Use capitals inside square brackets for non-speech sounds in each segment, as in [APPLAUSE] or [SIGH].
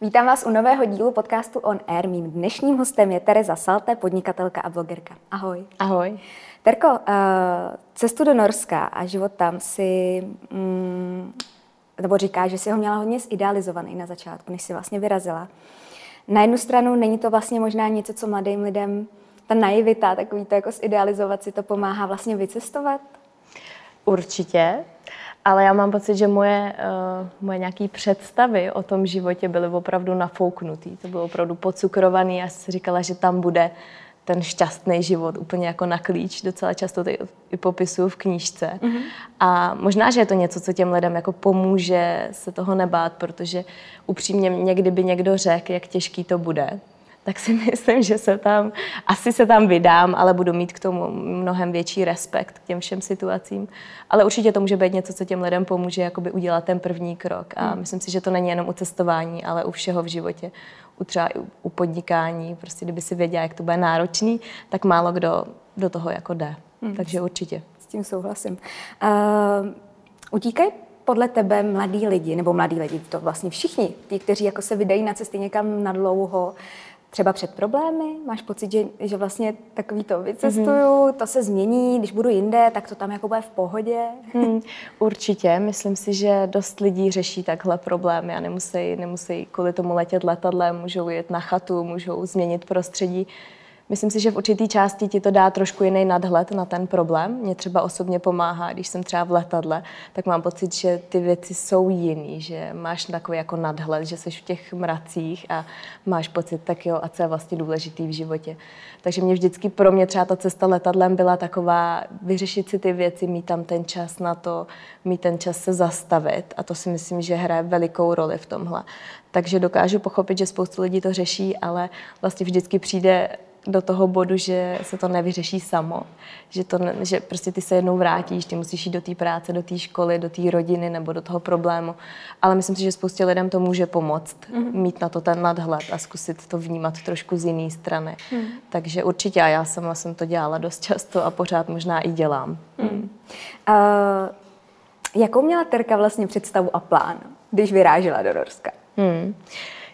Vítám vás u nového dílu podcastu On Air. Mým dnešním hostem je Tereza Salte, podnikatelka a blogerka. Ahoj. Ahoj. Terko, uh, cestu do Norska a život tam si, mm, nebo říká, že si ho měla hodně zidealizovaný na začátku, než si vlastně vyrazila. Na jednu stranu není to vlastně možná něco, co mladým lidem, ta naivita, takový to jako zidealizovat si to pomáhá vlastně vycestovat? Určitě, ale já mám pocit, že moje, uh, moje nějaké představy o tom životě byly opravdu nafouknutý. To bylo opravdu pocukrovaný. Já si říkala, že tam bude ten šťastný život úplně jako na klíč. Docela často to i popisuju v knížce. Mm-hmm. A možná, že je to něco, co těm lidem jako pomůže se toho nebát, protože upřímně někdy by někdo řekl, jak těžký to bude tak si [LAUGHS] myslím, že se tam, asi se tam vydám, ale budu mít k tomu mnohem větší respekt k těm všem situacím. Ale určitě to může být něco, co těm lidem pomůže jakoby udělat ten první krok. A hmm. myslím si, že to není jenom u cestování, ale u všeho v životě. U třeba i u podnikání. Prostě kdyby si věděla, jak to bude náročný, tak málo kdo do toho jako jde. Hmm. Takže určitě. S tím souhlasím. Uh, utíkají podle tebe mladí lidi, nebo mladí lidi, to vlastně všichni, ti, kteří jako se vydají na cesty někam na dlouho, třeba před problémy? Máš pocit, že, že vlastně takový to vycestuju, mm-hmm. to se změní, když budu jinde, tak to tam jako bude v pohodě? [LAUGHS] Hmm, určitě. Myslím si, že dost lidí řeší takhle problémy a nemusí, nemusí kvůli tomu letět letadlem, můžou jet na chatu, můžou změnit prostředí. Myslím si, že v určitý části ti to dá trošku jiný nadhled na ten problém. Mě třeba osobně pomáhá, když jsem třeba v letadle, tak mám pocit, že ty věci jsou jiný, že máš takový jako nadhled, že jsi v těch mracích a máš pocit, tak jo, a co je vlastně důležitý v životě. Takže mě vždycky pro mě třeba ta cesta letadlem byla taková vyřešit si ty věci, mít tam ten čas na to, mít ten čas se zastavit a to si myslím, že hraje velikou roli v tomhle. Takže dokážu pochopit, že spoustu lidí to řeší, ale vlastně vždycky přijde do toho bodu, že se to nevyřeší samo, že, to, že prostě ty se jednou vrátíš, ty musíš jít do té práce, do té školy, do té rodiny nebo do toho problému. Ale myslím si, že spoustě lidem to může pomoct, mm-hmm. mít na to ten nadhled a zkusit to vnímat trošku z jiné strany. Mm. Takže určitě a já sama jsem to dělala dost často a pořád možná i dělám. Mm. Mm. Uh, jakou měla Terka vlastně představu a plán, když vyrážela do Norska? Mm.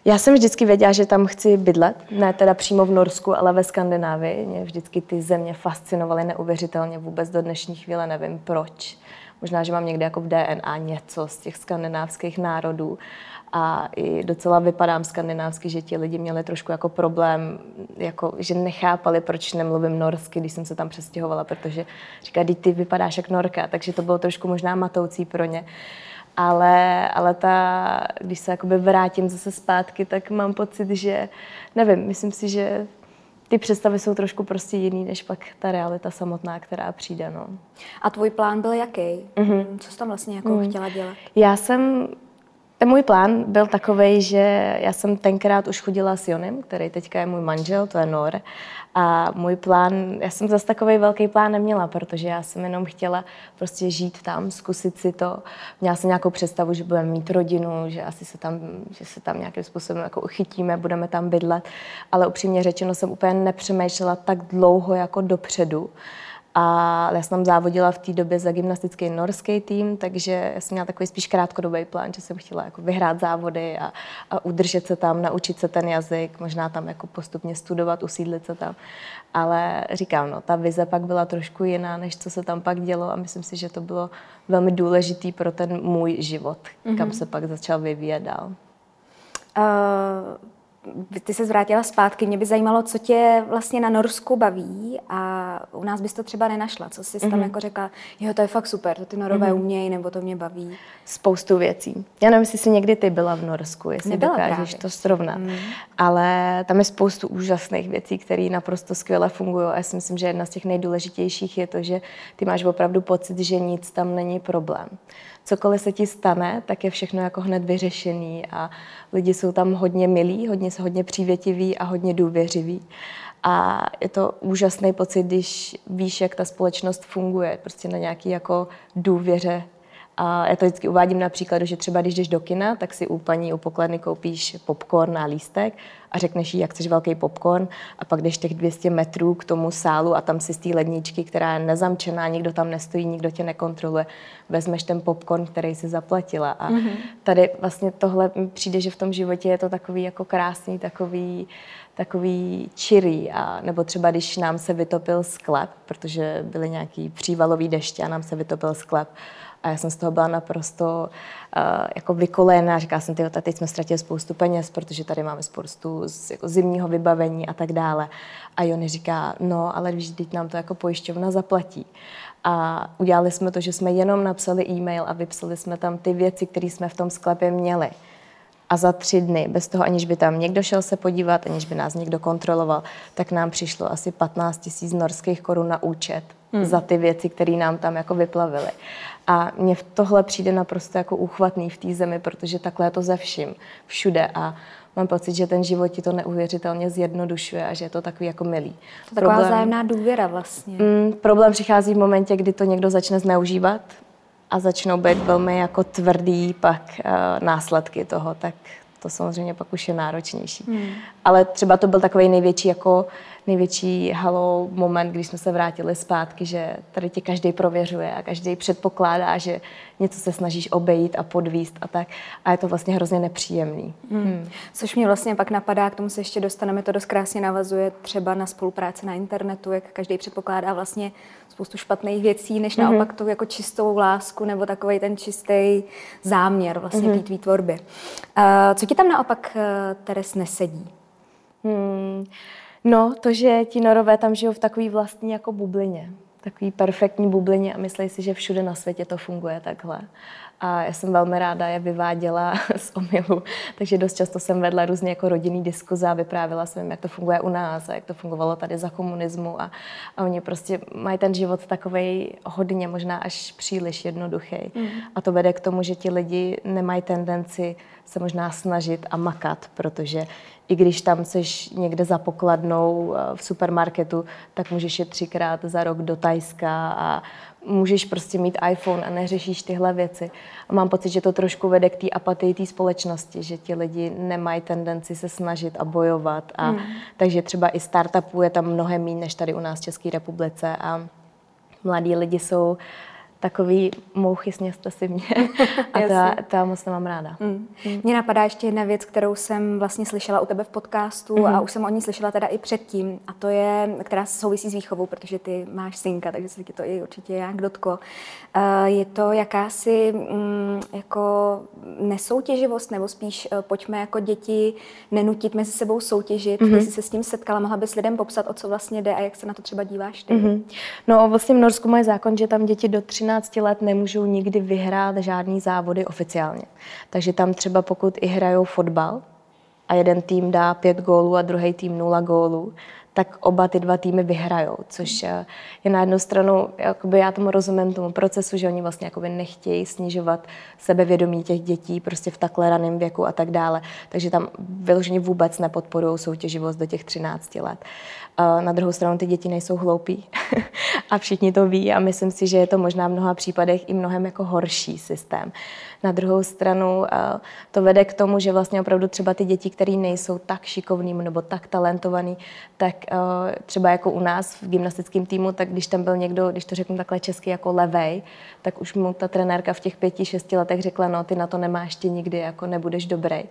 Já jsem vždycky věděla, že tam chci bydlet, ne teda přímo v Norsku, ale ve Skandinávii. Mě vždycky ty země fascinovaly neuvěřitelně, vůbec do dnešní chvíle nevím proč. Možná, že mám někde jako v DNA něco z těch skandinávských národů a i docela vypadám skandinávsky, že ti lidi měli trošku jako problém, jako, že nechápali, proč nemluvím norsky, když jsem se tam přestěhovala, protože říká, ty vypadáš jak norka, takže to bylo trošku možná matoucí pro ně ale, ale ta, když se jakoby vrátím zase zpátky, tak mám pocit, že, nevím, myslím si, že ty představy jsou trošku prostě jiný, než pak ta realita samotná, která přijde. No. A tvůj plán byl jaký? Mm-hmm. Co jsi tam vlastně jako mm. chtěla dělat? Já jsem ten můj plán byl takový, že já jsem tenkrát už chodila s Jonem, který teďka je můj manžel, to je Nor. A můj plán, já jsem zase takový velký plán neměla, protože já jsem jenom chtěla prostě žít tam, zkusit si to. Měla jsem nějakou představu, že budeme mít rodinu, že asi se tam, že se tam nějakým způsobem jako uchytíme, budeme tam bydlet. Ale upřímně řečeno jsem úplně nepřemýšlela tak dlouho jako dopředu. A já jsem tam závodila v té době za gymnastický norský tým, takže jsem měla takový spíš krátkodobý plán, že jsem chtěla jako vyhrát závody a, a udržet se tam, naučit se ten jazyk, možná tam jako postupně studovat, usídlit se tam. Ale říkám, no, ta vize pak byla trošku jiná, než co se tam pak dělo a myslím si, že to bylo velmi důležitý pro ten můj život, mm-hmm. kam se pak začal vyvíjet dál. Uh ty se zvrátila zpátky, mě by zajímalo, co tě vlastně na Norsku baví a u nás bys to třeba nenašla. Co jsi mm-hmm. tam mhm. jako řekla, jo, to je fakt super, to ty Norové mm-hmm. umějí, nebo to mě baví? Spoustu věcí. Já nevím, jestli jsi někdy ty byla v Norsku, jestli Nebyla dokážeš právě. to srovnat. Mm. Ale tam je spoustu úžasných věcí, které naprosto skvěle fungují a já si myslím, že jedna z těch nejdůležitějších je to, že ty máš opravdu pocit, že nic tam není problém cokoliv se ti stane, tak je všechno jako hned vyřešený a lidi jsou tam hodně milí, hodně hodně přívětiví a hodně důvěřiví. A je to úžasný pocit, když víš, jak ta společnost funguje, prostě na nějaký jako důvěře A já to vždycky uvádím na příkladu, že třeba když jdeš do kina, tak si u paní u pokladny koupíš popcorn a lístek a řekneš jí, jak chceš velký popcorn a pak jdeš těch 200 metrů k tomu sálu a tam si z té ledničky, která je nezamčená, nikdo tam nestojí, nikdo tě nekontroluje, vezmeš ten popcorn, který si zaplatila. A mm-hmm. tady vlastně tohle mi přijde, že v tom životě je to takový jako krásný, takový, takový čirý. A, nebo třeba když nám se vytopil sklep, protože byly nějaký přívalový deště a nám se vytopil sklep a já jsem z toho byla naprosto uh, jako vykolená. Říkala jsem, tyjo, teď jsme ztratili spoustu peněz, protože tady máme spoustu z, jako zimního vybavení a tak dále. A Jony říká, no, ale víš, teď nám to jako pojišťovna zaplatí. A udělali jsme to, že jsme jenom napsali e-mail a vypsali jsme tam ty věci, které jsme v tom sklepě měli. A za tři dny, bez toho, aniž by tam někdo šel se podívat, aniž by nás někdo kontroloval, tak nám přišlo asi 15 tisíc norských korun na účet hmm. za ty věci, které nám tam jako vyplavily. A mně v tohle přijde naprosto jako úchvatný v té zemi, protože takhle je to ze vším, všude. A mám pocit, že ten život ti to neuvěřitelně zjednodušuje a že je to takový jako milý. To taková problém, zájemná důvěra vlastně. Mm, problém přichází v momentě, kdy to někdo začne zneužívat a začnou být velmi jako tvrdý pak uh, následky toho, tak to samozřejmě pak už je náročnější. Hmm. Ale třeba to byl takový největší jako největší halo moment, když jsme se vrátili zpátky, že tady tě každý prověřuje a každý předpokládá, že něco se snažíš obejít a podvíst a tak. A je to vlastně hrozně nepříjemný. Hmm. Hmm. Což mě vlastně pak napadá, k tomu se ještě dostaneme, to dost krásně navazuje třeba na spolupráci na internetu, jak každý předpokládá vlastně spoustu špatných věcí, než hmm. naopak tu jako čistou lásku nebo takový ten čistý záměr vlastně hmm. tvý tvorby. Uh, co ti tam naopak, uh, Teres, nesedí? Hmm. No, to, že ti norové tam žijou v takové vlastní jako bublině. Takový perfektní bublině a myslí si, že všude na světě to funguje takhle. A já jsem velmi ráda je vyváděla [LAUGHS] z omilu, takže dost často jsem vedla různě jako rodinný diskuze a vyprávila jsem jim, jak to funguje u nás a jak to fungovalo tady za komunismu a, a oni prostě mají ten život takový hodně, možná až příliš jednoduchý. Mm. A to vede k tomu, že ti lidi nemají tendenci se možná snažit a makat, protože i když tam seš někde za pokladnou eh, v supermarketu, tak můžeš jít třikrát za rok do Tajska a můžeš prostě mít iPhone a neřešíš tyhle věci. A mám pocit, že to trošku vede k té apatii té společnosti, že ti lidi nemají tendenci se snažit a bojovat. A, hmm. Takže třeba i startupů je tam mnohem méně než tady u nás v České republice a mladí lidi jsou uh, takový mouchy, sněste si mě. [LAUGHS] A to já moc nemám ráda. Mm. Mm. Mně napadá ještě jedna věc, kterou jsem vlastně slyšela u tebe v podcastu mm. a už jsem o ní slyšela teda i předtím. A to je, která souvisí s výchovou, protože ty máš synka, takže se ti to i určitě jak dotko. Uh, je to jakási um, jako nesoutěživost, nebo spíš uh, pojďme jako děti nenutit mezi sebou soutěžit. Mm. Ty jsi se s tím setkala, mohla bys lidem popsat, o co vlastně jde a jak se na to třeba díváš ty? Mm. No vlastně v Norsku mají zákon, že tam děti do 13 13 let nemůžou nikdy vyhrát žádný závody oficiálně. Takže tam třeba pokud i hrajou fotbal a jeden tým dá pět gólů a druhý tým nula gólů, tak oba ty dva týmy vyhrajou, což eh, je na jednu stranu, jakoby já tomu rozumím tomu procesu, že oni vlastně jakoby nechtějí snižovat sebevědomí těch dětí prostě v takhle raném věku a tak dále. Takže tam vyloženě vůbec nepodporují soutěživost do těch 13 let. Na druhou stranu ty děti nejsou hloupí [LAUGHS] a všichni to ví a myslím si, že je to možná v mnoha případech i mnohem jako horší systém. Na druhou stranu to vede k tomu, že vlastně opravdu třeba ty děti, které nejsou tak šikovný nebo tak talentovaný, tak třeba jako u nás v gymnastickém týmu, tak když tam byl někdo, když to řeknu takhle česky, jako levej, tak už mu ta trenérka v těch pěti, šesti letech řekla, no ty na to nemáš ti nikdy, jako nebudeš dobrý.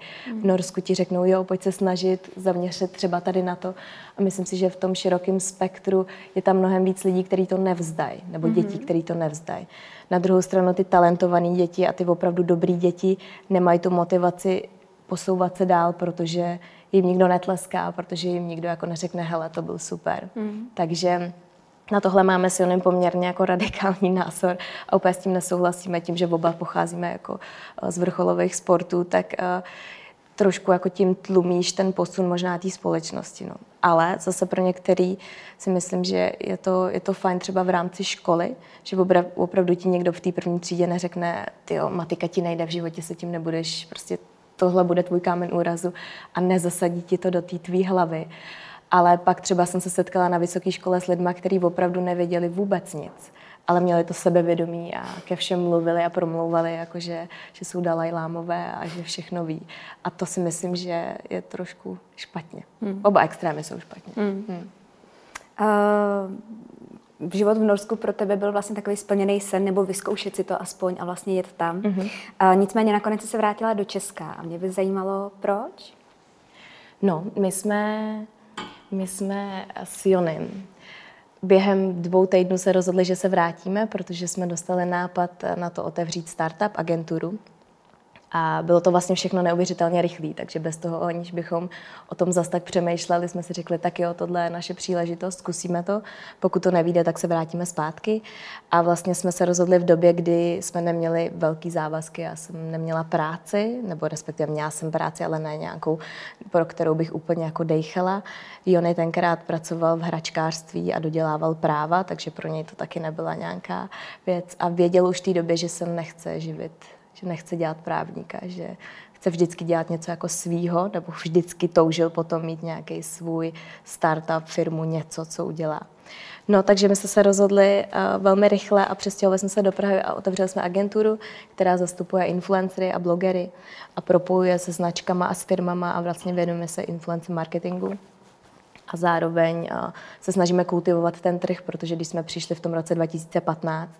V Norsku ti řeknou, jo, pojď se snažit, zaměř se třeba tady na to. A myslím si, že v tom širokém spektru je tam mnohem víc lidí, kteří to nevzdají, nebo dětí, mm-hmm. kteří to nevzdají. Na druhou stranu ty talentované děti a ty opravdu dobrý děti nemají tu motivaci posouvat se dál, protože jim nikdo netleská, protože jim nikdo jako neřekne, hele, to byl super. Mm. Takže na tohle máme si onem poměrně jako radikální [LAUGHS] názor a úplně s tím nesouhlasíme tím, že oba pocházíme jako eh, z vrcholových sportů, tak uh, trošku jako tím tlumíš ten posun možná té společnosti. No. Ale zase pro některý si myslím, že je to, je to fajn třeba v rámci školy, že opravdu ti někdo v té první třídě neřekne, ty matika ti nejde, v životě se tím nebudeš, prostě tohle bude tvůj kámen úrazu a nezasadí ti to do té tvý hlavy. Ale pak třeba jsem se setkala na vysoké škole s lidmi, kteří opravdu nevěděli vůbec nic ale měli to sebevědomí a ke všem mluvili a promlouvali, jakože, že jsou Dalaj Lámové a že všechno ví. A to si myslím, že je trošku špatně. Hmm. Oba extrémy jsou špatně. Hmm. Hmm. Uh, život v Norsku pro tebe byl vlastně takový splněný sen, nebo vyzkoušet si to aspoň a vlastně jet tam. Mm-hmm. Uh, nicméně nakonec se vrátila do Česka a mě by zajímalo, proč? No, my jsme, my jsme s Jonem během dvou týdnů se rozhodli, že se vrátíme, protože jsme dostali nápad na to otevřít startup agenturu. A bylo to vlastně všechno neuvěřitelně rychlé, takže bez toho, aniž bychom o tom zas tak přemýšleli, jsme si řekli, tak jo, tohle je naše příležitost, zkusíme to. Pokud to nevíde, tak se vrátíme zpátky. A vlastně jsme se rozhodli v době, kdy jsme neměli velký závazky. Já jsem neměla práci, nebo respektive měla jsem práci, ale ne nějakou, pro kterou bych úplně jako dejchala. Jony tenkrát pracoval v hračkářství a dodělával práva, takže pro něj to taky nebyla nějaká věc. A věděl už v té době, že se nechce živit že nechce dělat právníka, že chce vždycky dělat něco jako svýho, nebo vždycky toužil potom mít nějaký svůj startup, firmu, něco, co udělá. No, takže my jsme se rozhodli uh, velmi rychle a přestěhovali jsme se do Prahy a otevřeli jsme agenturu, která zastupuje influencery a blogery a propojuje se značkama a s firmama a vlastně věnujeme se influencer marketingu. A zároveň uh, se snažíme kultivovat ten trh, protože když jsme přišli v tom roce 2015,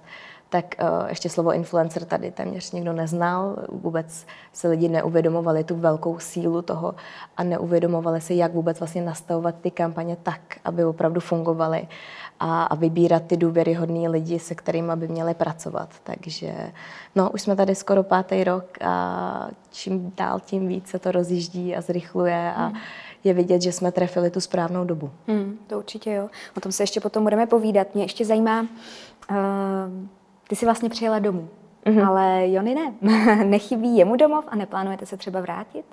tak uh, ještě slovo influencer tady téměř nikdo neznal. Vůbec se lidi neuvědomovali tu velkou sílu toho a neuvědomovali si, jak vůbec vlastně nastavovat ty kampaně tak, aby opravdu fungovaly a, a vybírat ty důvěryhodné lidi, se kterými by měli pracovat. Takže no, už jsme tady skoro pátý rok a čím dál tím víc se to rozjíždí a zrychluje a hmm. je vidět, že jsme trefili tu správnou dobu. Hmm, to určitě jo. O tom se ještě potom budeme povídat. Mě ještě zajímá, uh ty jsi vlastně přijela domů, mm-hmm. ale Jony ne. [LAUGHS] Nechybí jemu domov a neplánujete se třeba vrátit?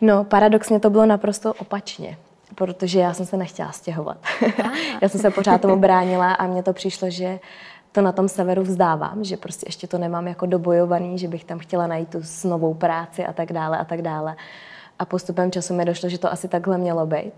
No, paradoxně to bylo naprosto opačně protože já jsem se nechtěla stěhovat. [LAUGHS] já jsem se pořád tomu bránila a mně to přišlo, že to na tom severu vzdávám, že prostě ještě to nemám jako dobojovaný, že bych tam chtěla najít tu novou práci a tak dále a tak dále. A postupem času mi došlo, že to asi takhle mělo být.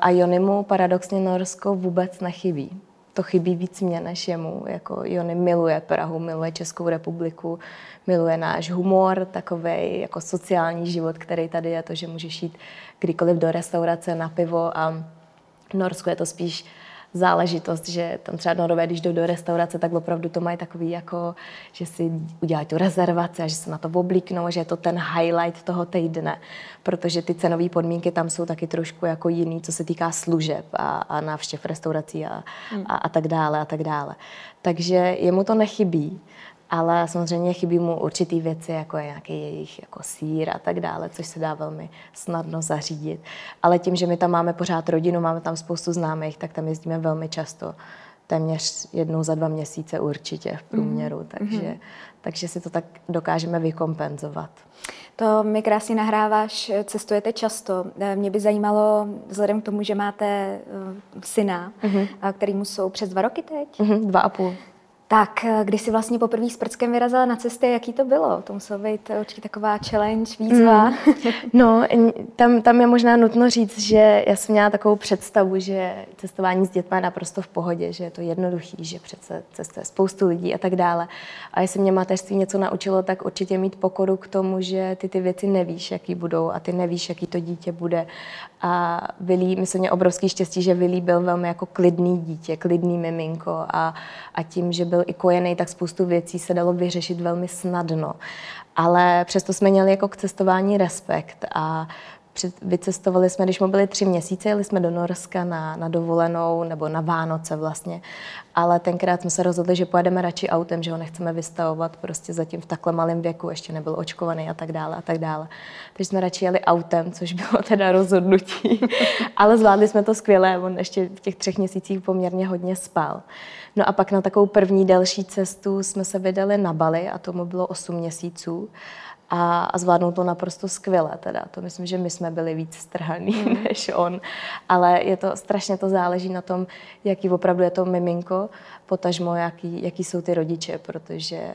A Jonimu paradoxně Norsko vůbec nechybí to chybí víc mě než jemu. Jako Jony miluje Prahu, miluje Českou republiku, miluje náš humor, takový jako sociální život, který tady je, to, že můžeš jít kdykoliv do restaurace na pivo a v Norsku je to spíš záležitost, že tam třeba Norové, když jdou do restaurace, tak opravdu to mají takový jako, že si udělají tu rezervaci a že se na to oblíknou, že je to ten highlight toho týdne, protože ty cenové podmínky tam jsou taky trošku jako jiný, co se týká služeb a, a návštěv restaurací a, hmm. a, a tak dále a tak dále. Takže jemu to nechybí ale samozřejmě chybí mu určitý věci, jako je nějaký jejich jako sír a tak dále, což se dá velmi snadno zařídit. Ale tím, že my tam máme pořád rodinu, máme tam spoustu známých, tak tam jezdíme velmi často téměř jednou za dva měsíce určitě v průměru, mm. takže, mm. takže si to tak dokážeme vykompenzovat. To mi krásně nahráváš, cestujete často. Mě by zajímalo, vzhledem k tomu, že máte eh, syna, mm-hmm. který mu jsou přes dva roky teď? Mm-hmm, dva a půl. Tak, eh, když jsi vlastně poprvé s Prckem vyrazila na cestě, jaký to bylo? To muselo být určitě taková challenge, výzva. Mm. [LAUGHS] No, tam, tam je možná nutno říct, že já jsem měla takovou představu, že cestování s dětmi je naprosto v pohodě, že je to jednoduchý, že přece cestuje spoustu lidí a tak dále. A jestli mě mateřství něco naučilo, tak určitě mít pokoru k tomu, že ty ty věci nevíš, jaký budou a ty nevíš, jaký to dítě bude. A Vilí, myslím, mě obrovský štěstí, že Vilí byl velmi jako klidný dítě, klidný miminko a, a tím, že byl byl i kojený, tak spoustu věcí se dalo vyřešit velmi snadno. Ale přesto jsme měli jako k cestování respekt a vycestovali jsme, když jsme byli tři měsíce, jeli jsme do Norska na, na dovolenou nebo na Vánoce vlastně. Ale tenkrát jsme se rozhodli, že pojedeme radši autem, že ho nechceme vystavovat prostě zatím v takhle malém věku, ještě nebyl očkovaný a tak dále a tak dále. Takže jsme radši jeli autem, což bylo teda rozhodnutí. [LAUGHS] Ale zvládli jsme to skvěle, on ještě v těch třech měsících poměrně hodně spal. No a pak na takovou první delší cestu jsme se vydali na Bali a tomu bylo 8 měsíců a, a zvládnou to naprosto skvěle. Teda. To myslím, že my jsme byli víc strhaný mm. [LAUGHS] než on. Ale je to, strašně to záleží na tom, jaký opravdu je to miminko, potažmo, jaký, jaký jsou ty rodiče, protože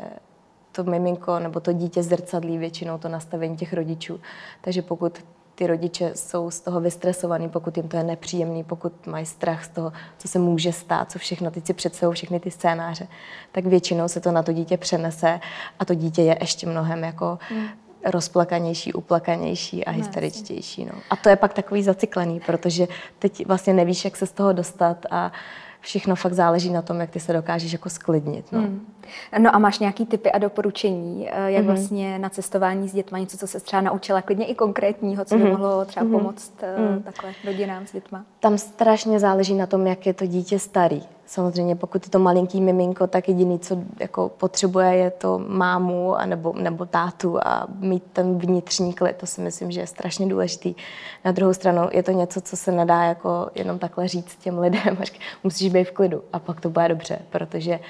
to miminko nebo to dítě zrcadlí většinou to nastavení těch rodičů. Takže pokud ty rodiče jsou z toho vystresovaní, pokud jim to je nepříjemný, pokud mají strach z toho, co se může stát, co všechno, teď si před sebou všechny ty scénáře, tak většinou se to na to dítě přenese a to dítě je ještě mnohem jako mm. rozplakanější, uplakanější a no, hysteričtější. No. A to je pak takový zacyklený, protože teď vlastně nevíš, jak se z toho dostat a všechno fakt záleží na tom, jak ty se dokážeš jako sklidnit. No. Mm. No a máš nějaký typy a doporučení, eh, jak mm-hmm. vlastně na cestování s dětma, něco, co se třeba naučila, klidně i konkrétního, co by mm-hmm. mohlo třeba mm-hmm. pomoct mm. takhle rodinám s dětma? Tam strašně záleží na tom, jak je to dítě starý. Samozřejmě, pokud je to malinký miminko, tak jediný, co jako potřebuje, je to mámu a nebo, nebo tátu a mít ten vnitřní klid. To si myslím, že je strašně důležitý. Na druhou stranu je to něco, co se nedá jako jenom takhle říct těm lidem. [LAUGHS] Musíš být v klidu a pak to bude dobře, protože uh,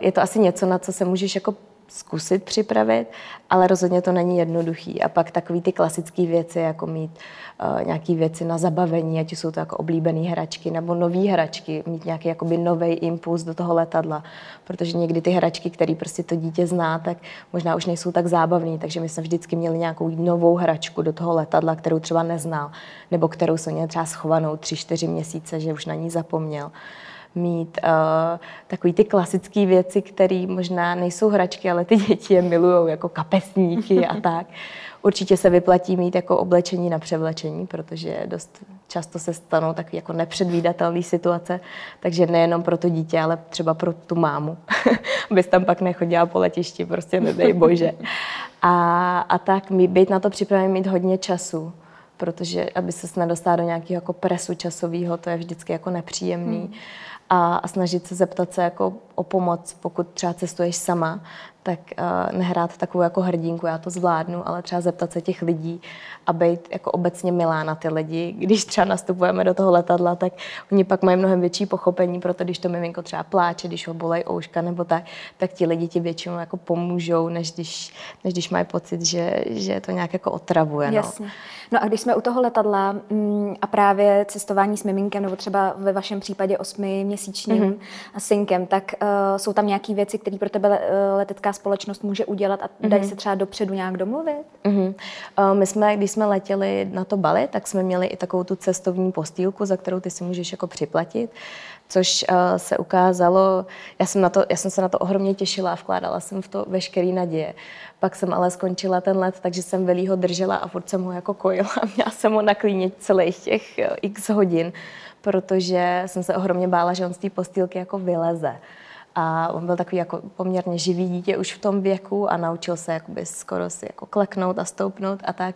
je to asi něco, na co se můžeš jako zkusit připravit, ale rozhodně to není jednoduchý. A pak takový ty klasické věci, jako mít uh, nějaké věci na zabavení, ať jsou to jako oblíbené hračky nebo nové hračky, mít nějaký jakoby nový impuls do toho letadla, protože někdy ty hračky, které prostě to dítě zná, tak možná už nejsou tak zábavné, takže my jsme vždycky měli nějakou novou hračku do toho letadla, kterou třeba neznal, nebo kterou jsem měl třeba schovanou tři, čtyři měsíce, že už na ní zapomněl mít uh, takový ty klasické věci, které možná nejsou hračky, ale ty děti je milují, jako kapesníky a [LAUGHS] tak. Určitě se vyplatí mít jako oblečení na převlečení, protože dost často se stanou takové jako nepředvídatelné situace, takže nejenom pro to dítě, ale třeba pro tu mámu, [LAUGHS] abys tam pak nechodila po letišti, prostě nedej bože. A, a tak mi být na to připravený mít hodně času, protože aby se nedostala do nějakého jako presu časového, to je vždycky jako nepříjemný. Hmm a, a snažit se zeptat se jako o pomoc, pokud třeba cestuješ sama, tak uh, nehrát takovou jako hrdinku, já to zvládnu, ale třeba zeptat se těch lidí a být jako obecně milá na ty lidi. Když třeba nastupujeme do toho letadla, tak oni pak mají mnohem větší pochopení, proto když to miminko třeba pláče, když ho bolej ouška nebo tak, tak ti lidi ti většinou jako pomůžou, než když, než když mají pocit, že, že to nějak jako otravuje. No. Jasně. No a když jsme u toho letadla mm, a právě cestování s miminkem, nebo třeba ve vašem případě osmiměsíčním mm-hmm. synkem, tak uh, jsou tam nějaké věci, které pro tebe uh, letecká společnost může udělat a dají mm-hmm. se třeba dopředu nějak domluvit? Mm-hmm. Uh, my jsme, když jsme letěli na to Bali, tak jsme měli i takovou tu cestovní postýlku, za kterou ty si můžeš jako připlatit což uh, se ukázalo, já jsem, na to, já jsem se na to ohromně těšila a vkládala jsem v to veškerý naděje. Pak jsem ale skončila ten let, takže jsem velího držela a furt jsem ho jako kojila. [LAUGHS] Měla jsem ho na klíně celých těch uh, x hodin, protože jsem se ohromně bála, že on z té postýlky jako vyleze. A on byl takový jako poměrně živý dítě už v tom věku a naučil se jakoby skoro si jako kleknout a stoupnout a tak.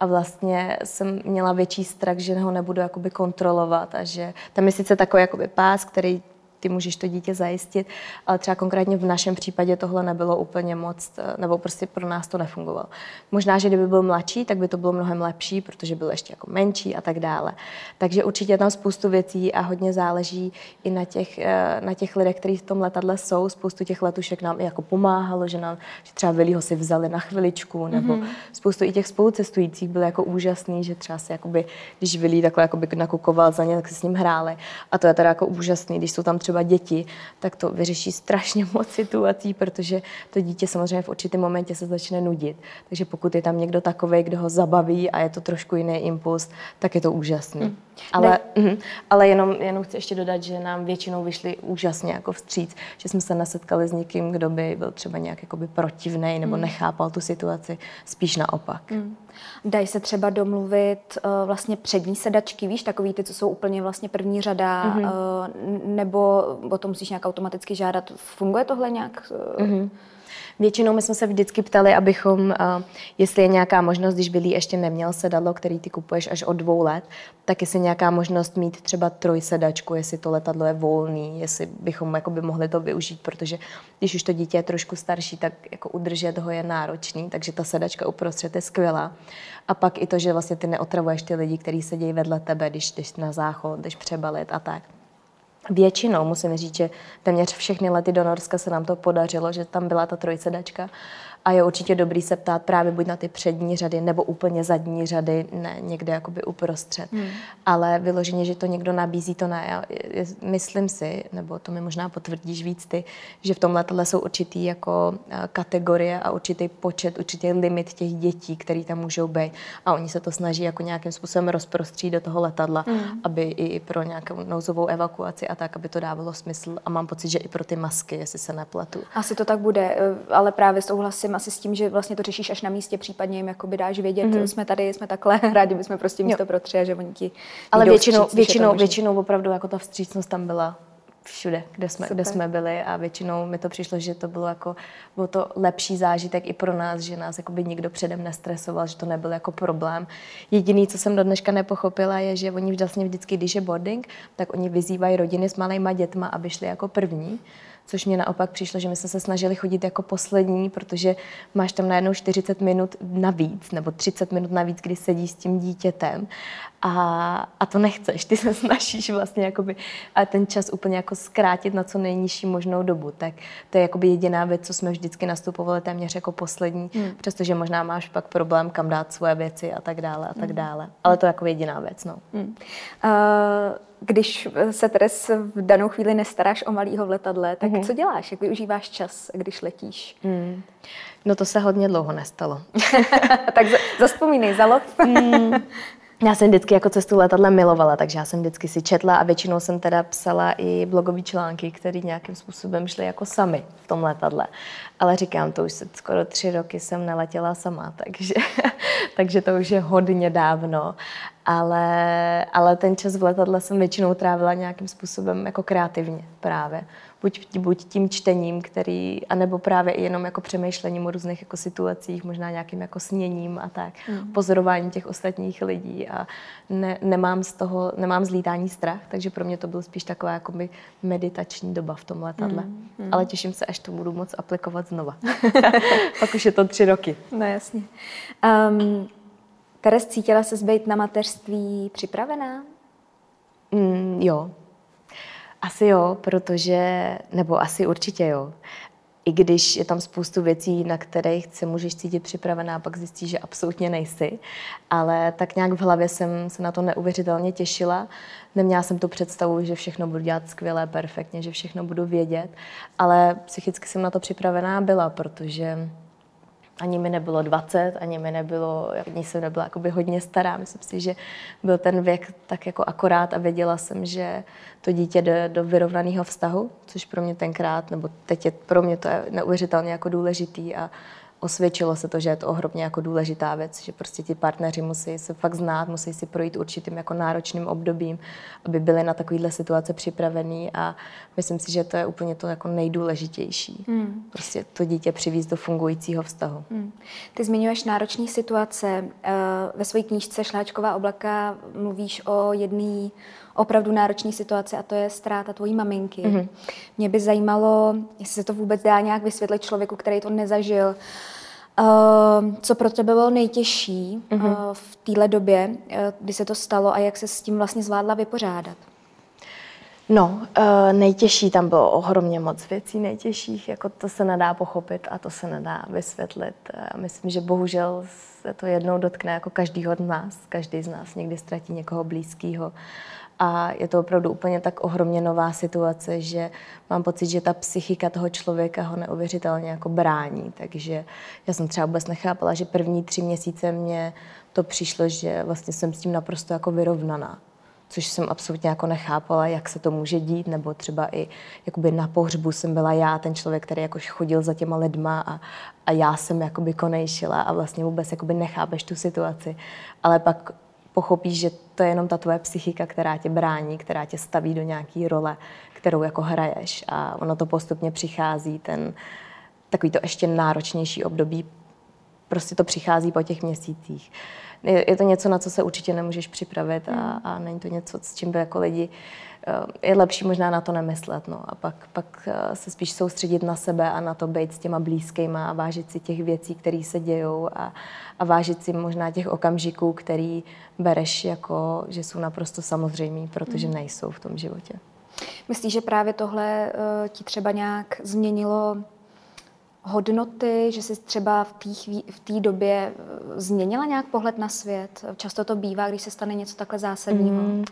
A vlastně jsem měla větší strach, že ho nebudu jakoby kontrolovat a že tam je sice takový jakoby pás, který ty můžeš to dítě zajistit, ale třeba konkrétně v našem případě tohle nebylo úplně moc, eh, nebo prostě pro nás to nefungovalo. Možná, že kdyby byl mladší, tak by to bylo mnohem lepší, protože byl ještě jako menší a tak dále. Takže určitě tam spoustu věcí a hodně záleží i na těch, eh, na těch lidech, kteří v tom letadle jsou. Spoustu těch letušek nám i jako pomáhalo, že nám že třeba Viliho si vzali na chviličku, nebo mm-hmm. spoustu i těch spolucestujících bylo jako úžasný, že třeba si jakoby, když Vili takhle jakoby nakukoval za ně, tak si s ním hráli. A to je teda jako úžasný, když jsou tam třeba děti, tak to vyřeší strašně [LAUGHS] moc situací, protože to dítě samozřejmě v určitém momentě se začne nudit. Takže pokud je tam někdo takový, kdo ho zabaví a je to trošku jiný impuls, tak je to úžasný. Mm. Ale, mm, ale jenom, jenom chci ještě dodat, že nám většinou vyšli úžasně jako vstříc, že jsme se nesetkali s někým, kdo by byl třeba nějak protivný nebo mm. nechápal tu situaci, spíš naopak. Mm. Dají se třeba domluvit uh, vlastně přední sedačky, víš, takový ty, co jsou úplně vlastně první řada, mm-hmm. uh, nebo o tom musíš nějak automaticky žádat. Funguje tohle nějak? Uh, mm-hmm. Většinou my jsme se vždycky ptali, abychom, uh, jestli je nějaká možnost, když byli ještě neměl sedadlo, který ty kupuješ až od dvou let, tak jestli nějaká možnost mít třeba trojsedačku, jestli to letadlo je volný, jestli bychom jakoby mohli to využít, protože když už to dítě je trošku starší, tak jako udržet ho je náročný, takže ta sedačka uprostřed je skvělá. A pak i to, že vlastně ty neotravuješ ty lidi, kteří sedí vedle tebe, když jdeš na záchod, jdeš přebalit a tak. Většinou musím říct, že téměř všechny lety do Norska se nám to podařilo, že tam byla ta trojsedačka a je určitě dobrý se ptát právě buď na ty přední řady nebo úplně zadní řady, ne někde jakoby uprostřed. Hmm. Ale vyloženě, že to někdo nabízí, to ne. Já myslím si, nebo to mi možná potvrdíš víc ty, že v tom letadle jsou určitý jako eh, kategorie a určitý počet, určitý limit těch dětí, který tam můžou být. A oni se to snaží jako nějakým způsobem rozprostřít do toho letadla, hmm. aby i pro nějakou nouzovou evakuaci a tak, aby to dávalo smysl. A mám pocit, že i pro ty masky, jestli se nepletu. Asi to tak bude, eh, ale právě souhlasím asi s tím, že vlastně to řešíš až na místě, případně jim jakoby dáš vědět, mm-hmm. jsme tady, jsme takhle, [LAUGHS] rádi bychom prostě místo jo. pro tři a že oni ti Ale většinou, vstříc, většinou, většinou opravdu jako ta vstřícnost tam byla všude, kde jsme, kde jsme byli a většinou mi to přišlo, že to bylo jako, bylo to lepší zážitek i pro nás, že nás jakoby nikdo předem nestresoval, že to nebyl jako problém. Jediný, co jsem do dneška nepochopila, je, že oni vlastně vždycky, když je boarding, tak oni vyzývají rodiny s malýma dětma, aby šli jako první což mě naopak přišlo, že my jsme se snažili chodit jako poslední, protože máš tam najednou 40 minut navíc, nebo 30 minut navíc, kdy sedíš s tím dítětem a, a to nechceš, ty se [LAUGHS] snažíš vlastně jakoby, a ten čas úplně jako zkrátit na co nejnižší možnou dobu, tak to je jakoby jediná věc, co jsme vždycky nastupovali téměř jako poslední, hmm. přestože možná máš pak problém, kam dát svoje věci a tak dále a tak hmm. dále, ale to je jako jediná věc, no. Hmm. Uh když se Teres v danou chvíli nestaráš o malýho v letadle, tak mm-hmm. co děláš? Jak využíváš čas, když letíš? Mm. No to se hodně dlouho nestalo. [LAUGHS] tak zaspomínej, [LAUGHS] zalov. mm. Já jsem vždycky jako cestu letadla milovala, takže já jsem vždycky si četla a většinou jsem teda psala i blogové články, které nějakým způsobem šly jako sami v tom letadle. Ale říkám, to už se skoro tři roky jsem neletěla sama, takže, [LAUGHS] takže to už je hodně dávno. Ale, ale ten čas v letadle jsem většinou trávila nějakým způsobem jako kreativně právě buď, buď tím čtením, který, anebo právě i jenom jako přemýšlením o různých jako situacích, možná nějakým jako sněním a tak, mm. pozorování těch ostatních lidí a ne, nemám z toho, nemám zlítání strach, takže pro mě to byl spíš taková jako meditační doba v tom letadle. Mm. Mm. Ale těším se, až to budu moc aplikovat znova. [LAUGHS] Pak už je to tři roky. No jasně. Um, Teres, cítila se zbejt na mateřství připravená? Mm, jo, asi jo, protože, nebo asi určitě jo. I když je tam spoustu věcí, na kterých se můžeš cítit připravená, pak zjistíš, že absolutně nejsi. Ale tak nějak v hlavě jsem se na to neuvěřitelně těšila. Neměla jsem tu představu, že všechno budu dělat skvěle, perfektně, že všechno budu vědět. Ale psychicky jsem na to připravená byla, protože ani mi nebylo 20, ani mi nebylo, ani jsem nebyla jakoby hodně stará. Myslím si, že byl ten věk tak jako akorát a věděla jsem, že to dítě jde do vyrovnaného vztahu, což pro mě tenkrát, nebo teď je pro mě to je neuvěřitelně jako důležitý a osvědčilo se to, že je to ohromně jako důležitá věc, že prostě ti partneři musí se fakt znát, musí si projít určitým jako náročným obdobím, aby byli na takovýhle situace připravení a myslím si, že to je úplně to jako nejdůležitější. Hmm. Prostě to dítě přivízt do fungujícího vztahu. Hmm. Ty zmiňuješ náročné situace. Eh, ve své knížce Šláčková oblaka mluvíš o jedné opravdu náročné situaci a to je ztráta tvojí maminky. Mm-hmm. Mě by zajímalo, jestli se to vůbec dá nějak vysvětlit člověku, který to nezažil. Uh, co pro tebe bylo nejtěžší mm-hmm. uh, v téhle době, uh, kdy se to stalo a jak se s tím vlastně zvládla vypořádat? No, uh, nejtěžší tam bylo ohromně moc věcí nejtěžších, jako to se nedá pochopit a to se nedá vysvětlit. Uh, myslím, že bohužel se to jednou dotkne jako každýho z nás. Každý z nás někdy ztratí někoho blízkého. A je to opravdu úplně tak ohromně nová situace, že mám pocit, že ta psychika toho člověka ho neuvěřitelně jako brání. Takže já jsem třeba vůbec nechápala, že první tři měsíce mě to přišlo, že vlastně jsem s tím naprosto jako vyrovnaná což jsem absolutně jako nechápala, jak se to může dít, nebo třeba i jakoby na pohřbu jsem byla já, ten člověk, který jako chodil za těma lidma a, a já jsem jakoby konejšila a vlastně vůbec jakoby nechápeš tu situaci. Ale pak pochopíš, že to je jenom ta tvoje psychika, která tě brání, která tě staví do nějaké role, kterou jako hraješ a ono to postupně přichází, ten takový to ještě náročnější období, prostě to přichází po těch měsících. Je, je to něco, na co se určitě nemůžeš připravit a, hmm. a není to něco, s čím by jako lidi je lepší možná na to nemyslet. No. A pak, pak eh, se spíš soustředit na sebe a na to být s těma blízkýma a vážit si těch věcí, které se dějou a, a vážit si možná těch okamžiků, který bereš jako, že jsou naprosto samozřejmý, protože mm. nejsou v tom životě. Myslíš, že právě tohle uh, ti třeba nějak změnilo hodnoty, že jsi třeba v té v té době eh, změnila nějak pohled na svět? Často to bývá, když se stane něco takhle zásadního. Mm,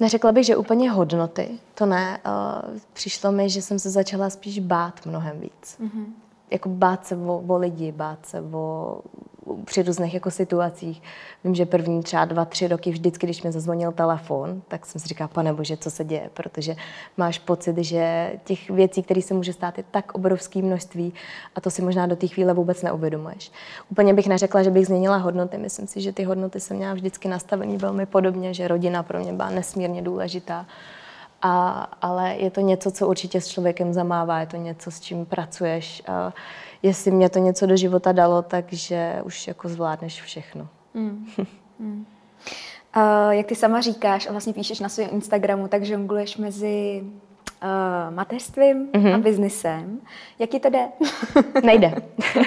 neřekla bych, že úplně hodnoty, to ne. Přišlo mi, že jsem se začala spíš bát mnohem víc. Mm-hmm jako bát se o, o lidi, bát se o, při různých jako situacích. Vím, že první třeba dva, tři roky vždycky, když mi zazvonil telefon, tak jsem si říkala, pane bože, co se děje, protože máš pocit, že těch věcí, které se může stát, je tak obrovské množství a to si možná do té chvíle vůbec neuvědomuješ. Úplně bych neřekla, že bych změnila hodnoty. Myslím si, že ty hodnoty jsem měla vždycky nastavený velmi podobně, že rodina pro mě byla nesmírně důležitá a, ale je to něco, co určitě s člověkem zamává, je to něco, s čím pracuješ. A jestli mě to něco do života dalo, takže už jako zvládneš všechno. Mm. mm. Uh, jak ty sama říkáš a vlastně píšeš na svém Instagramu, tak žongluješ mezi uh, mateřstvím mm-hmm. a biznisem. Jak ti to jde? [LAUGHS] Nejde.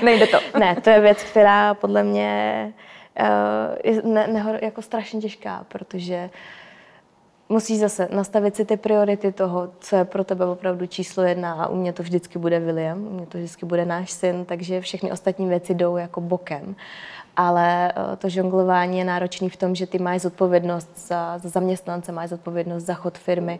Nejde to. ne, to je věc, která podle mě uh, je ne, ne, jako strašně těžká, protože uh, musíš zase nastavit si ty priority toho, co je pro tebe opravdu číslo jedna. A u mě to vždycky bude William, u mě to vždycky bude náš syn, takže všechny ostatní věci jdou jako bokem ale eh, to žonglování je náročný v tom, že ty máš zodpovědnost za, za zaměstnance, máš zodpovědnost za chod firmy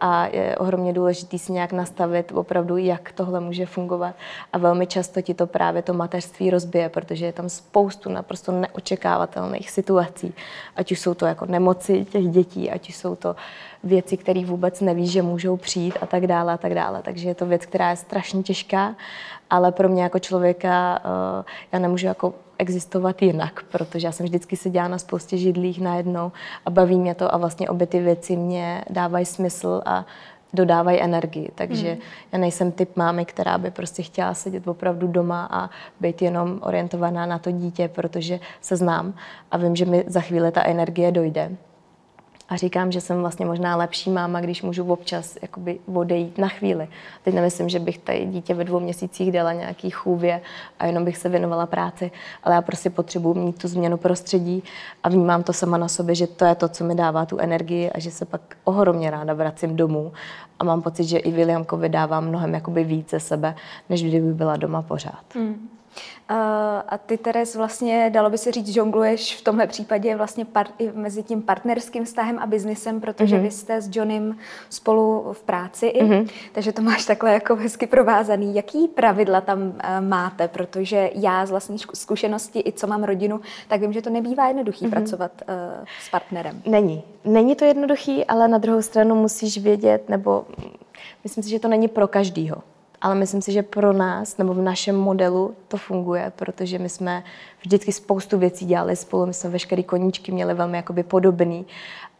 a je ohromně důležitý si nějak nastavit opravdu, jak tohle může fungovat. A velmi často ti to právě to mateřství rozbije, protože je tam spoustu naprosto neočekávatelných situací. Ať už jsou to jako nemoci těch dětí, ať už jsou to věci, které vůbec nevíš, že můžou přijít a tak dále a tak dále. Takže je to věc, která je strašně těžká, ale pro mě jako člověka uh, já nemůžu jako existovat jinak, protože já jsem vždycky seděla na spoustě židlích najednou a baví mě to a vlastně obě ty věci mě dávají smysl a dodávají energii. Takže hmm. já nejsem typ mámy, která by prostě chtěla sedět opravdu doma a být jenom orientovaná na to dítě, protože se znám a vím, že mi za chvíli ta energie dojde. A říkám, že jsem vlastně možná lepší máma, když můžu občas jakoby odejít na chvíli. Teď nemyslím, že bych tady dítě ve dvou měsících dala nějaký chůvě a jenom bych se věnovala práci, ale já prostě potřebuji mít tu změnu prostředí a vnímám to sama na sobě, že to je to, co mi dává tu energii a že se pak ohromně ráda vracím domů a mám pocit, že i Williamkovi dávám mnohem jakoby více sebe, než kdyby byla doma pořád. Mm. A ty, Teres, vlastně, dalo by se říct, žongluješ v tomhle případě vlastně par, i mezi tím partnerským vztahem a biznesem, protože mm-hmm. vy jste s Johnem spolu v práci i, mm-hmm. takže to máš takhle jako hezky provázaný. Jaký pravidla tam uh, máte? Protože já z vlastní zkušenosti, i co mám rodinu, tak vím, že to nebývá jednoduchý mm-hmm. pracovat uh, s partnerem. Není. Není to jednoduchý, ale na druhou stranu musíš vědět, nebo myslím si, že to není pro každýho ale myslím si, že pro nás nebo v našem modelu to funguje, protože my jsme vždycky spoustu věcí dělali spolu, my jsme veškeré koníčky měli velmi jakoby podobný.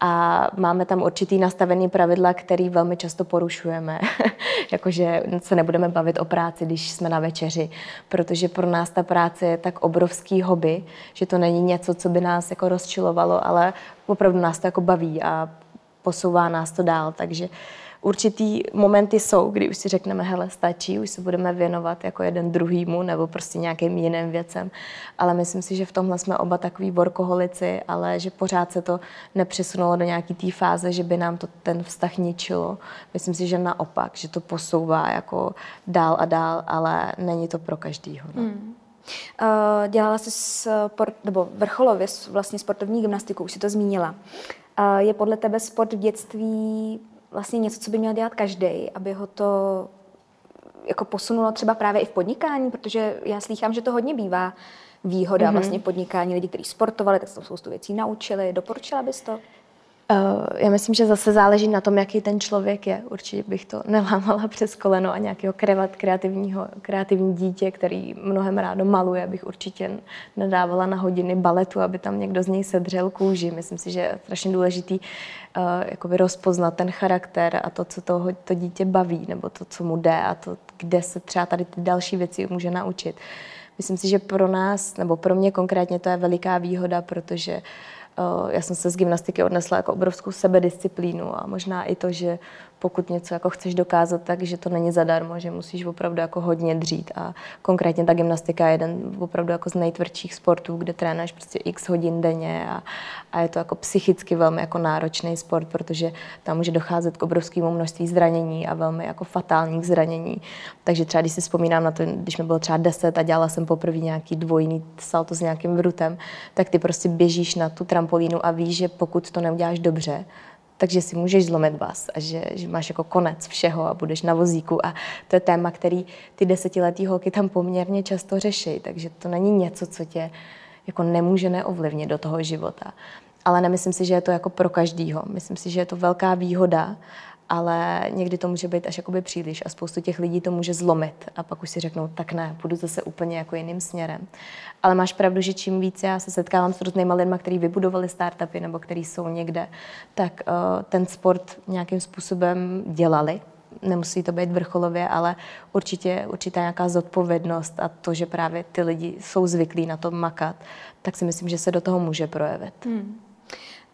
A máme tam určitý nastavený pravidla, který velmi často porušujeme. [LAUGHS] Jakože se nebudeme bavit o práci, když jsme na večeři, protože pro nás ta práce je tak obrovský hobby, že to není něco, co by nás jako rozčilovalo, ale opravdu nás to jako baví a posouvá nás to dál, takže uh, určitý momenty jsou, kdy už si řekneme, hele, stačí, už se budeme věnovat jako jeden druhýmu nebo prostě nějakým jiným věcem. Ale myslím si, že v tomhle jsme oba takový workoholici, ale že pořád se to nepřesunulo do nějaký té fáze, že by nám to ten vztah ničilo. Myslím si, že naopak, že to posouvá jako dál a dál, ale není to pro každýho. No. Hmm. Uh, dělala jsi sport, nebo vrcholově vlastně sportovní gymnastiku, už si to zmínila. Uh, je podle tebe sport v dětství vlastně něco, co by měl dělat každý, aby ho to jako posunulo třeba právě i v podnikání, protože já slýchám, že to hodně bývá výhoda mm-hmm. vlastně podnikání. Lidi, kteří sportovali, tak se tam spoustu věcí naučili. Doporučila bys to? Uh, já myslím, že zase záleží na tom, jaký ten člověk je. Určitě bych to [LAUGHS] nelámala přes koleno a nějakého kreativního, kreativní dítě, který mnohem rádo maluje, bych určitě nedávala na hodiny baletu, aby tam někdo z něj sedřel kůži. Myslím si, že je strašně důležitý uh, rozpoznat ten charakter a to, co toho, to dítě baví, nebo to, co mu jde a to, kde se třeba tady ty další věci může naučit. Myslím si, že pro nás, nebo pro mě konkrétně to je veliká výhoda, protože uh, já jsem se z gymnastiky odnesla jako obrovskou sebedisciplínu a možná i to, že pokud něco jako chceš dokázat, tak že to není zadarmo, že musíš opravdu jako hodně dřít a konkrétně ta gymnastika je jeden opravdu jako z nejtvrdších sportů, kde trénuješ prostě x hodin denně a, a je to jako psychicky velmi jako náročný sport, protože tam může docházet k obrovskému množství zranění a velmi jako fatálních zranění. Takže třeba když si vzpomínám na to, když mi bylo třeba 10 a dělala jsem poprvé nějaký dvojný salto s nějakým vrutem, tak ty prostě běžíš na tu trampolínu a víš, že pokud to neuděláš dobře, takže si můžeš zlomit vás a že, že máš jako konec všeho a budeš na vozíku a to je téma, který ty desetiletý holky tam poměrně často řeší, takže to není něco, co tě jako nemůže neovlivnit do toho života. Ale nemyslím si, že je to jako pro každýho. Myslím si, že je to velká výhoda ale někdy to může být až jakoby příliš a spoustu těch lidí to může zlomit a pak už si řeknou, tak ne, půjdu zase úplně jako jiným směrem. Ale máš pravdu, že čím víc já se setkávám s různými lidmi, kteří vybudovali startupy nebo kteří jsou někde, tak uh, ten sport nějakým způsobem dělali. Nemusí to být vrcholově, ale určitě určitá nějaká zodpovědnost a to, že právě ty lidi jsou zvyklí na to makat, tak si myslím, že se do toho může projevit. Hmm.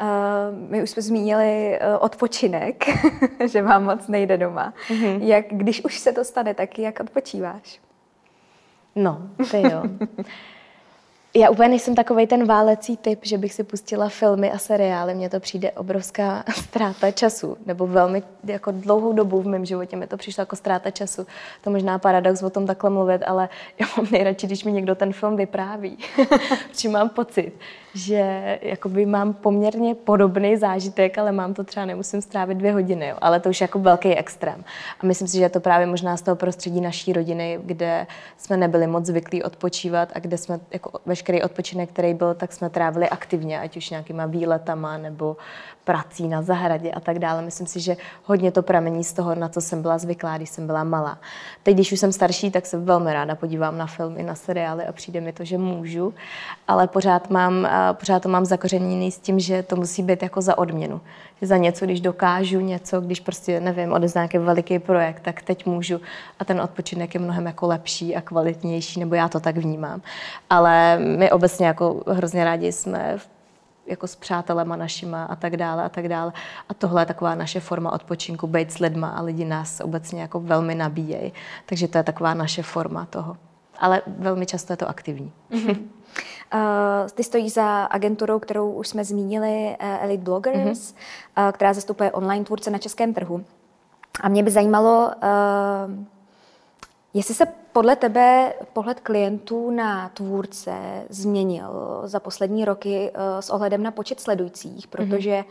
Uh, my už jsme zmínili uh, odpočinek, [LAUGHS] že vám moc nejde doma. Mm-hmm. Jak, když už se to stane, tak jak odpočíváš? No, to jo. [LAUGHS] Já úplně nejsem takový ten válecí typ, že bych si pustila filmy a seriály. Mně to přijde obrovská [LAUGHS] ztráta času. Nebo velmi jako dlouhou dobu v mém životě mi to přišlo jako ztráta času. To možná paradox o tom takhle mluvit, ale [LAUGHS] já mám nejradši, když mi někdo ten film vypráví. [LAUGHS] Protože mám pocit, že jakoby mám poměrně podobný zážitek, ale mám to třeba nemusím strávit dvě hodiny, jo. ale to už je jako velký extrém. A myslím si, že je to právě možná z toho prostředí naší rodiny, kde jsme nebyli moc zvyklí odpočívat a kde jsme jako veškerý odpočinek, který byl, tak jsme trávili aktivně, ať už nějakýma výletama nebo prací na zahradě a tak dále. Myslím si, že hodně to pramení z toho, na co jsem byla zvyklá, když jsem byla malá. Teď, když už jsem starší, tak se velmi ráda podívám na filmy, na seriály a přijde mi to, že můžu, ale pořád, mám, pořád to mám zakořeněný s tím, že to musí být jako za odměnu. Že za něco, když dokážu něco, když prostě, nevím, odeznám nějaký veliký projekt, tak teď můžu a ten odpočinek je mnohem jako lepší a kvalitnější, nebo já to tak vnímám. Ale my obecně jako hrozně rádi jsme v jako s přátelema našima a tak dále a tak dále. A tohle je taková naše forma odpočinku, být s lidma a lidi nás obecně jako velmi nabíjejí. Takže to je taková naše forma toho. Ale velmi často je to aktivní. Mm-hmm. Uh, [LAUGHS] ty stojíš za agenturou, kterou už jsme zmínili, uh, Elite Bloggers, mm-hmm. uh, která zastupuje online tvůrce na českém trhu. A mě by zajímalo, uh, Jestli se podle tebe pohled klientů na tvůrce změnil za poslední roky eh, s ohledem na počet sledujících, protože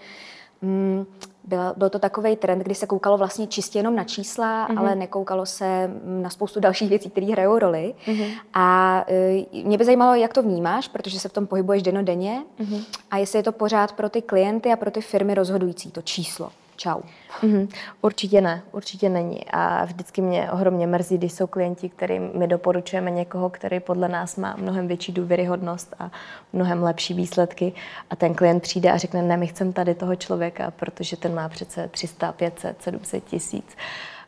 mm, byl, byl to takový trend, kdy se koukalo vlastně čistě jenom na čísla, mm-hmm. ale nekoukalo se na spoustu dalších věcí, které hrajou roli. Mm-hmm. A e, mě by zajímalo, jak to vnímáš, protože se v tom pohybuješ denodenně mm-hmm. a jestli je to pořád pro ty klienty a pro ty firmy rozhodující, to číslo. Čau. Mm-hmm. Určitě ne, určitě není. A vždycky mě ohromně mrzí, když jsou klienti, kterým my doporučujeme někoho, který podle nás má mnohem větší důvěryhodnost a mnohem lepší výsledky. A ten klient přijde a řekne, ne, my chceme tady toho člověka, protože ten má přece 300, 500, 700 tisíc.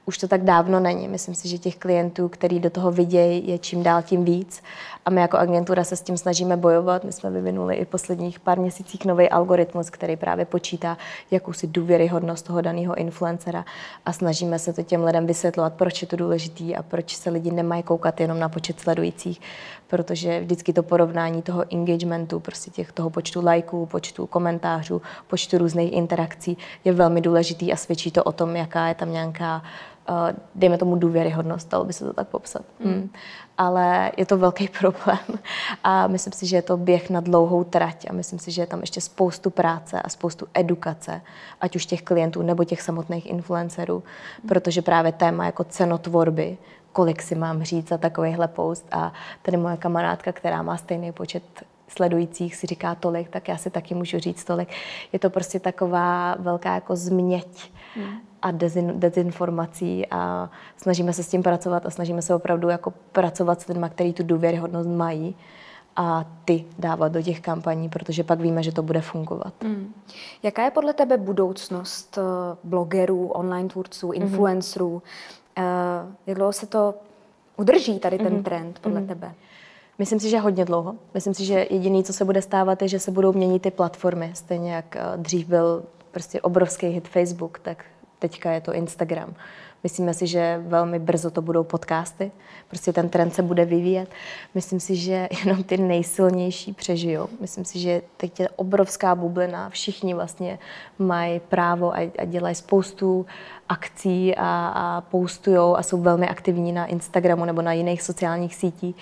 Už to tak dávno není. Myslím si, že těch klientů, který do toho vidějí, je čím dál tím víc. A my jako agentura se s tím snažíme bojovat. My jsme vyvinuli i posledních pár měsících nový algoritmus, který právě počítá jakousi důvěryhodnost toho daného influencera a snažíme se to těm lidem vysvětlovat, proč je to důležitý a proč se lidi nemají koukat jenom na počet sledujících, protože vždycky to porovnání toho engagementu, prostě těch toho počtu lajků, počtu komentářů, počtu různých interakcí je velmi důležitý a svědčí to o tom, jaká je tam nějaká uh, dejme tomu důvěryhodnost, dalo by se to tak popsat. Mm. Ale je to velký [LAUGHS] problém a myslím si, že je to běh na dlouhou trať a myslím si, že je tam ještě spoustu práce a spoustu edukace, ať už těch klientů nebo těch samotných influencerů, protože právě téma jako cenotvorby, kolik si mám říct za takovýhle post a tady moje kamarádka, která má stejný počet sledujících si říká tolik, tak já si taky můžu říct tolik. Je to prostě taková velká jako změť hmm. A dezin, dezinformací a snažíme se s tím pracovat a snažíme se opravdu jako pracovat s lidmi, kteří tu důvěryhodnost mají a ty dávat do těch kampaní, protože pak víme, že to bude fungovat. Hmm. Jaká je podle tebe budoucnost eh, blogerů, online tvůrců, mhm. influencerů? Hmm. Jak dlouho se to udrží tady ten hmm. trend podle hmm. tebe? Myslím si, že hodně dlouho. Myslím si, že jediný, co se bude stávat, je, že se budou měnit ty platformy. Stejně jak eh, dřív byl prostě obrovský hit Facebook, tak teďka je to Instagram. Myslíme si, že velmi brzo to budou podcasty, prostě ten trend se bude vyvíjet. Myslím si, že [LAUGHS] jenom ty nejsilnější přežijou. Myslím si, že teď je obrovská bublina, všichni vlastně mají právo a, a dělají spoustu akcí a, a postujou a jsou velmi aktivní na Instagramu nebo na jiných sociálních sítích.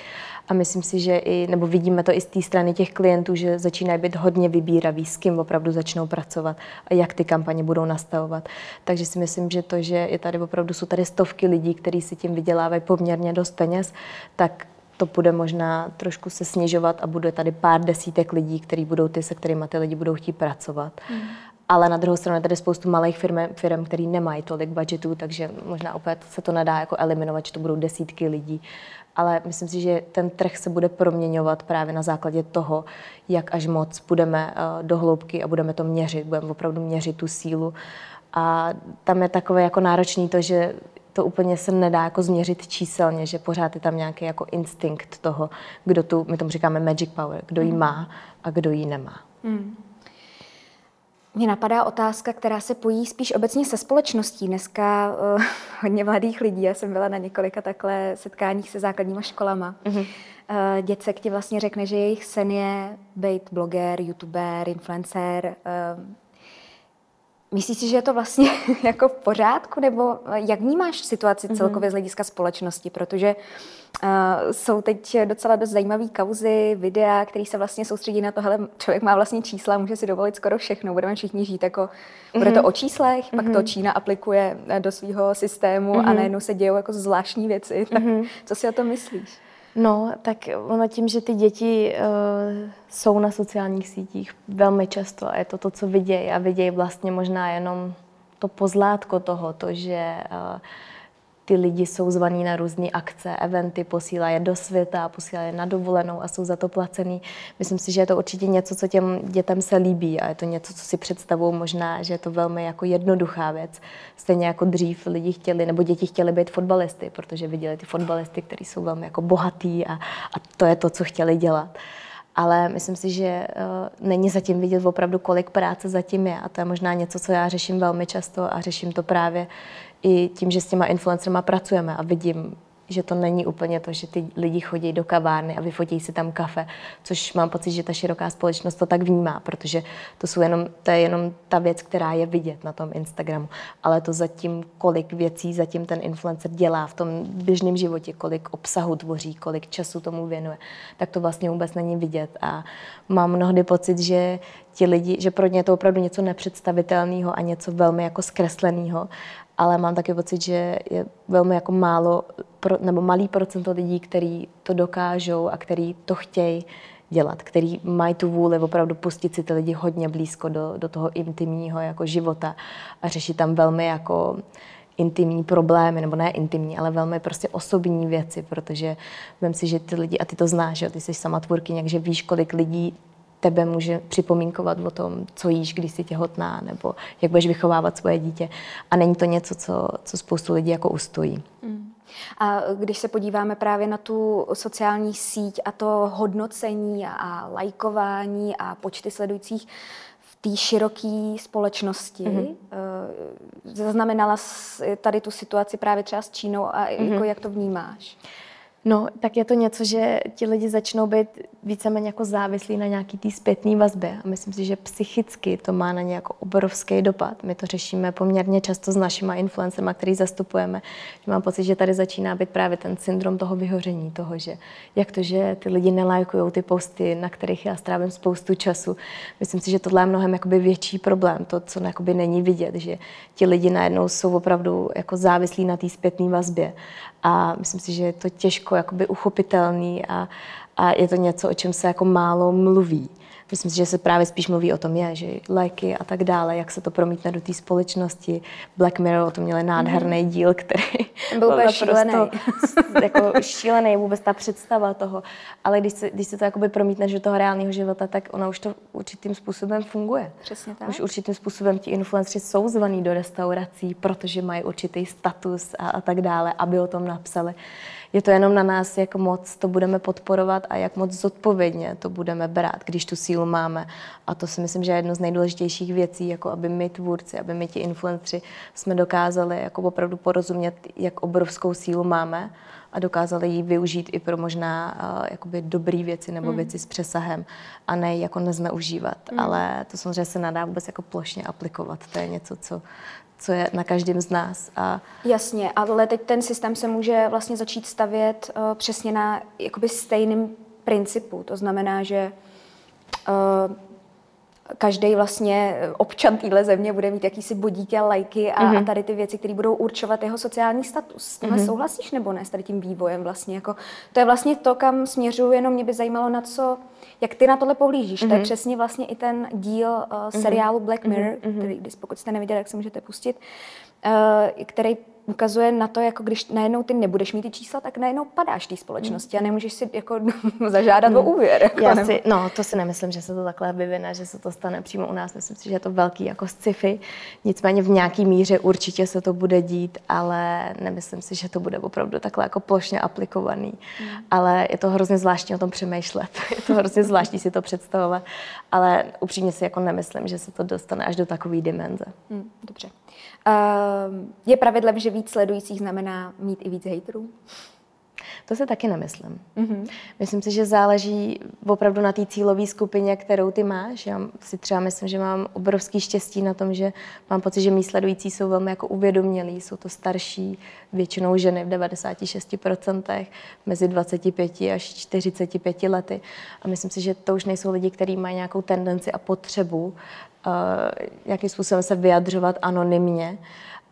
A myslím si, že i, nebo vidíme to i z té strany těch klientů, že začínají být hodně vybíraví, s kým opravdu začnou pracovat a jak ty kampaně budou nastavovat. Takže si myslím, že to, že je tady opravdu jsou tady stovky lidí, kteří si tím vydělávají poměrně dost peněz, tak to bude možná trošku se snižovat a bude tady pár desítek lidí, kteří budou ty, se kterými ty lidi budou chtít pracovat. Mm. Ale na druhou stranu je tady spoustu malých firm, firm který nemají tolik budgetů, takže možná opět se to nedá jako eliminovat, že to budou desítky lidí. Ale myslím si, že ten trh se bude proměňovat právě na základě toho, jak až moc budeme uh, do hloubky a budeme to měřit, budeme opravdu měřit tu sílu. A tam je takové jako náročný to, že to úplně se nedá jako změřit číselně, že pořád je tam nějaký jako instinkt toho, kdo tu, my tomu říkáme magic power, kdo ji hmm. má a kdo ji nemá. Mm. Mně napadá otázka, která se pojí spíš obecně se společností. Dneska uh, [LAUGHS] hodně mladých lidí, já jsem byla na několika takhle setkáních se základníma školama. Mm-hmm. Uh, děcek ti vlastně řekne, že jejich sen je být bloger, youtuber, influencer, uh, Myslíš si, že je to vlastně [LAUGHS] jako v pořádku, nebo jak vnímáš situaci mhm. celkově z hlediska společnosti? Protože uh, jsou teď docela dost zajímavé kauzy, videa, které se vlastně soustředí na to, hele, člověk má vlastně čísla, může si dovolit skoro všechno, budeme všichni žít jako, bude to mhm. o číslech, mm-hmm. pak to mhm. Čína aplikuje do svého systému mm-hmm. a najednou se dějou jako zvláštní věci. [LAUGHS] Tak mm-hmm. co si o tom myslíš? No, tak ono tím, že ty děti uh, jsou na sociálních sítích velmi často a je to to, co vidějí a vidějí vlastně možná jenom to pozlátko toho, to, že uh, ty lidi jsou zvaní na různé akce, eventy, posílají je do světa, posílají je na dovolenou a jsou za to placený. Myslím si, že je to určitě něco, co těm dětem se líbí a je to něco, co si představují možná, že je to velmi jako jednoduchá věc. Stejně jako dřív lidi chtěli, nebo děti chtěli být fotbalisty, protože viděli ty fotbalisty, kteří jsou velmi jako bohatý a, a to je to, co chtěli dělat ale myslím si, že uh, není zatím vidět opravdu, kolik práce zatím je. A to je možná něco, co já řeším velmi často a řeším to právě i tím, že s těma influencerma pracujeme a vidím, že to není úplně to, že ty lidi chodí do kavárny a vyfotí si tam kafe, což mám pocit, že ta široká společnost to tak vnímá, protože to, jsou jenom, to je jenom ta věc, která je vidět na tom Instagramu. Ale to zatím, kolik věcí zatím ten influencer dělá v tom běžném životě, kolik obsahu tvoří, kolik času tomu věnuje, tak to vlastně vůbec není vidět. A mám mnohdy pocit, že ti lidi, že pro ně je to opravdu něco nepředstavitelného a něco velmi jako zkresleného ale mám taky pocit, že je velmi jako málo, nebo malý procento lidí, kteří to dokážou a který to chtějí dělat, který mají tu vůli opravdu pustit si ty lidi hodně blízko do, do toho intimního jako života a řešit tam velmi jako intimní problémy, nebo ne intimní, ale velmi prostě osobní věci, protože vím si, že ty lidi, a ty to znáš, že ty jsi sama tvůrkyně, takže víš, kolik lidí tebe může připomínkovat o tom, co jíš, když jsi těhotná, nebo jak budeš vychovávat svoje dítě. A není to něco, co, co spoustu lidí jako ustojí. Mm. A když se podíváme právě na tu sociální síť a to hodnocení a lajkování a počty sledujících v té široké společnosti, mm-hmm. zaznamenala tady tu situaci právě třeba s Čínou a mm-hmm. jako jak to vnímáš? No, tak je to něco, že ti lidi začnou být víceméně jako závislí na nějaký té zpětné vazbě. A myslím si, že psychicky to má na ně jako obrovský dopad. My to řešíme poměrně často s našimi influencerma, který zastupujeme. Že mám pocit, že tady začíná být právě ten syndrom toho vyhoření, toho, že jak to, že ty lidi nelajkují ty posty, na kterých já strávím spoustu času. Myslím si, že tohle je mnohem jakoby větší problém, to, co není vidět, že ti lidi najednou jsou opravdu jako závislí na té zpětné vazbě. A myslím si, že je to těžko jakoby uchopitelný a, a je to něco, o čem se jako málo mluví. Myslím si, že se právě spíš mluví o tom, je, že léky a tak dále, jak se to promítne do té společnosti. Black Mirror o tom měli nádherný mm. díl, který byl, [LAUGHS] byl šílený. [LAUGHS] jako šílený, vůbec ta představa toho. Ale když se, když se to jakoby promítne do toho reálného života, tak ona už to určitým způsobem funguje. Přesně tak. Už určitým způsobem ti influenceri jsou zvaní do restaurací, protože mají určitý status a, a tak dále, aby o tom napsali Je to jenom na nás, jak moc to budeme podporovat a jak moc zodpovědně to budeme brát, když tu sílu máme. A to si myslím, že je jedno z nejdůležitějších věcí, jako aby my tvůrci, aby my ti influenceri jsme dokázali jako opravdu porozumět, jak obrovskou sílu máme a dokázali ji využít i pro možná uh, jakoby dobrý věci nebo mm. věci s přesahem a ne jako nezneužívat. Mm. Ale to samozřejmě se nadá vůbec jako plošně aplikovat. To je něco, co, co je na každém z nás. A... Jasně, ale teď ten systém se může vlastně začít stavět uh, přesně na jakoby stejným principu. To znamená, že uh, každý vlastně občan téhle země bude mít jakýsi bodíky a lajky a, mm-hmm. a tady ty věci, které budou určovat jeho sociální status. S tímhle mm-hmm. souhlasíš nebo ne s tady tím vývojem vlastně? Jako, to je vlastně to, kam směřuju, jenom mě by zajímalo, na co, jak ty na tohle pohlížíš. Mm-hmm. To je mhm. přesně vlastně i ten díl uh, seriálu Black Mirror, mm-hmm. který, pokud jste neviděli, jak se můžete pustit, uh, který ukazuje na to, jako když najednou ty nebudeš mít ty čísla, tak najednou padáš té společnosti a nemůžeš si jako [LAUGHS] zažádat hmm. o úvěr. Jako, Já si, no, to si nemyslím, že se to takhle vyvine, že se to stane přímo u nás. Myslím si, že je to velký jako sci-fi. Nicméně v nějaký míře určitě se to bude dít, ale nemyslím si, že to bude opravdu takhle jako plošně aplikovaný. Hmm. Ale je to hrozně zvláštní o tom přemýšlet. [LAUGHS] je to hrozně zvláštní si to představovat. Ale upřímně si jako nemyslím, že se to dostane až do takové dimenze. Hmm, dobře. Uh, je pravidlem, že víc sledujících znamená mít i víc hejterů? To se taky nemyslím. Mm-hmm. Myslím si, že záleží opravdu na té cílové skupině, kterou ty máš. Já si třeba myslím, že mám obrovský štěstí na tom, že mám pocit, že mý sledující jsou velmi jako uvědomělí. Jsou to starší, většinou ženy v 96%, mezi 25 až 45 lety. A myslím si, že to už nejsou lidi, kteří mají nějakou tendenci a potřebu uh, jakým způsobem se vyjadřovat anonymně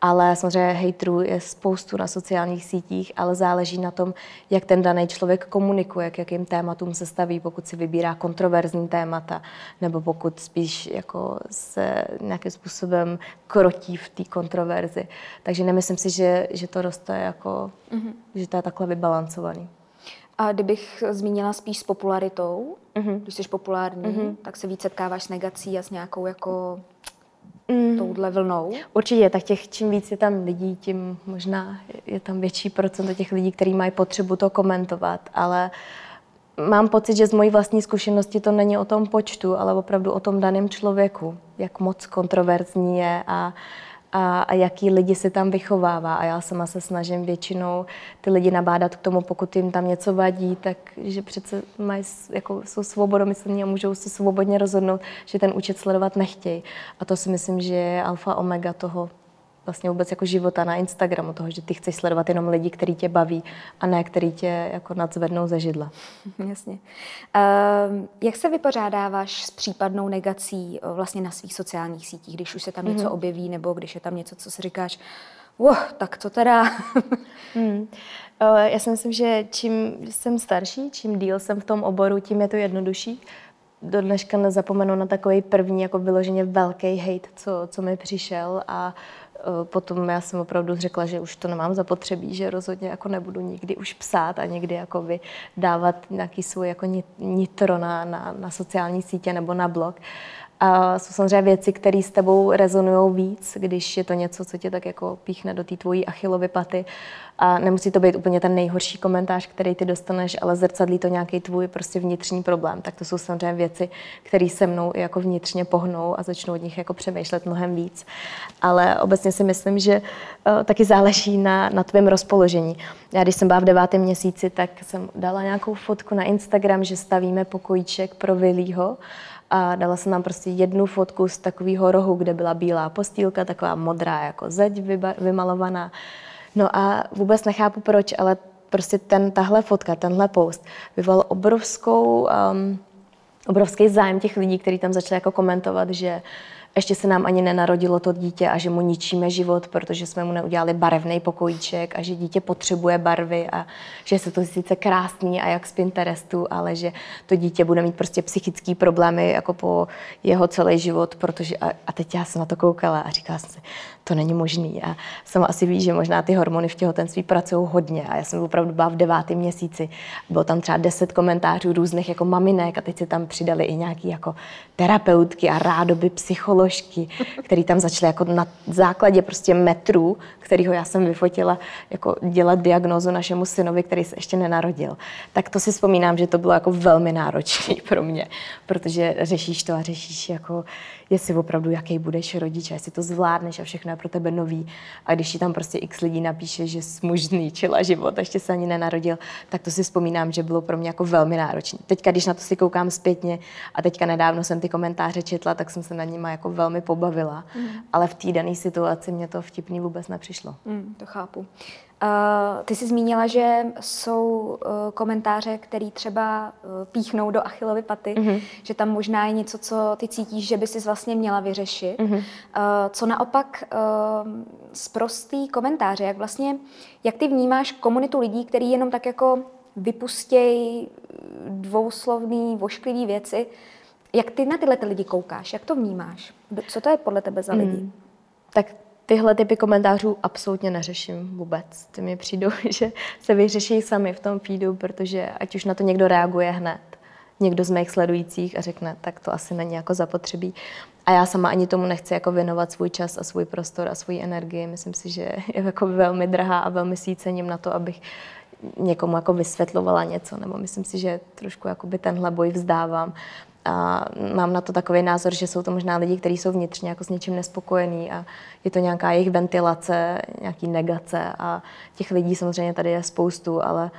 ale samozřejmě hejtrů je spoustu na sociálních sítích, ale záleží na tom, jak ten daný člověk komunikuje, k jakým tématům se staví, pokud si vybírá kontroverzní témata, nebo pokud spíš jako se nějakým způsobem krotí v té kontroverzi. Takže nemyslím si, že, že to roste jako, mm-hmm. že to je takhle vybalancovaný. A kdybych zmínila spíš s popularitou, mm-hmm. když jsi populární, mm-hmm. tak se víc setkáváš s negací a s nějakou jako mm. touhle vlnou? Určitě, tak těch, čím víc je tam lidí, tím možná je tam větší procento těch lidí, kteří mají potřebu to komentovat, ale mám pocit, že z mojí vlastní zkušenosti to není o tom počtu, ale opravdu o tom daném člověku, jak moc kontroverzní je a a, a jaký lidi si tam vychovává. A já sama se snažím většinou ty lidi nabádat k tomu, pokud jim tam něco vadí, tak že přece mají, jako, jsou svobodomyslní a můžou si svobodně rozhodnout, že ten účet sledovat nechtějí. A to si myslím, že je alfa omega toho vlastně vůbec jako života na Instagramu, toho, že ty chceš sledovat jenom lidi, který tě baví a ne který tě jako nadzvednou ze židla. [LAUGHS] Jasně. Uh, jak se vypořádáváš s případnou negací eh, vlastně na svých sociálních sítích, když už se tam něco mm-hmm. objeví nebo když je tam něco, co si říkáš, wow, tak to teda... [LAUGHS] hmm. Já si myslím, že čím jsem starší, čím díl jsem v tom oboru, tím je to jednodušší. Do dneška nezapomenu na takový první jako vyloženě velký hate, co, co mi přišel a Eh, potom já jsem opravdu řekla, že už to nemám zapotřebí, že rozhodně jako nebudu nikdy už psát a někdy jako dávat nějaký svůj jako nitro na, na, na sociální sítě nebo na blog. A jsou samozřejmě věci, které s tebou rezonují víc, když je to něco, co tě tak jako píchne do té tvojí achilovy paty. A nemusí to být úplně ten nejhorší komentář, který ty dostaneš, ale zrcadlí to nějaký tvůj prostě vnitřní problém. Tak to jsou samozřejmě věci, které se mnou jako vnitřně pohnou a začnu od nich jako přemýšlet mnohem víc. Ale obecně si myslím, že uh, taky záleží na, na tvém rozpoložení. Já když jsem byla v devátém měsíci, tak jsem dala nějakou fotku na Instagram, že stavíme pokojíček pro Vilího a dala jsem nám prostě jednu fotku z takového rohu, kde byla bílá postýlka, taková modrá jako zeď vymalovaná. No a vůbec nechápu proč, ale prostě ten, tahle fotka, tenhle post vyvolal obrovskou, um, obrovský zájem těch lidí, kteří tam začali jako komentovat, že uh, ještě se nám ani nenarodilo to dítě a že mu ničíme život, protože jsme mu neudělali barevný pokojíček a že dítě potřebuje barvy a že se to sice krásný a jak z Pinterestu, ale že to dítě bude mít prostě psychické problémy jako po jeho celý život, protože a, a teď já jsem na to koukala a říkala jsem si, to není možný. A jsem asi ví, že možná ty hormony v těhotenství pracují hodně. A já jsem opravdu byla v devátém měsíci. Bylo tam třeba deset komentářů různých jako maminek a teď se tam přidali i nějaký jako terapeutky a rádoby psychologi bioložky, který tam začaly jako na základě prostě metrů, kterýho já jsem vyfotila, jako dělat diagnózu našemu synovi, který se ještě nenarodil. Tak to si vzpomínám, že to bylo jako velmi náročné [LAUGHS] pro mě, protože řešíš to a řešíš jako jestli opravdu jaký budeš rodič, jestli to zvládneš a všechno je pro tebe nový. A když ti tam prostě x lidí napíše, že jsi muž zničila život a ještě se ani nenarodil, tak to si vzpomínám, že bylo pro mě jako velmi náročné. Teďka, když na to si koukám zpětně a teďka nedávno jsem ty komentáře četla, tak jsem se nad nimi jako velmi pobavila. Mm. Ale v té dané situaci mě to vtipný vůbec nepřišlo. Mm, to chápu. Uh, ty jsi zmínila, že jsou uh, komentáře, které třeba uh, píchnou do achilovy paty, mm-hmm. že tam možná je něco, co ty cítíš, že by si vlastně měla vyřešit. Mm-hmm. Co naopak z prostý komentáře, jak vlastně, jak ty vnímáš komunitu lidí, který jenom tak jako vypustějí dvouslovný, vošklivý věci, jak ty na tyhle ty lidi koukáš, jak to vnímáš? Co to je podle tebe za lidi? Mm. Tak tyhle typy komentářů absolutně neřeším vůbec. Ty mi přijdou, [LAUGHS] že se vyřeší sami v tom feedu, protože ať už na to někdo reaguje hned, někdo z mých sledujících a řekne, tak to asi není jako zapotřebí. A já sama ani tomu nechci jako věnovat svůj čas a svůj prostor a svůj energii. Myslím si, že [LAUGHS] je jako velmi drahá a velmi si cením na to, abych někomu jako vysvětlovala něco, nebo myslím si, že trošku jakoby tenhle boj vzdávám. A mám na to takový názor, že jsou to možná lidi, kteří jsou vnitřně jako s něčím nespokojení a je to nějaká jejich ventilace, nějaký negace a těch lidí samozřejmě tady je spoustu, ale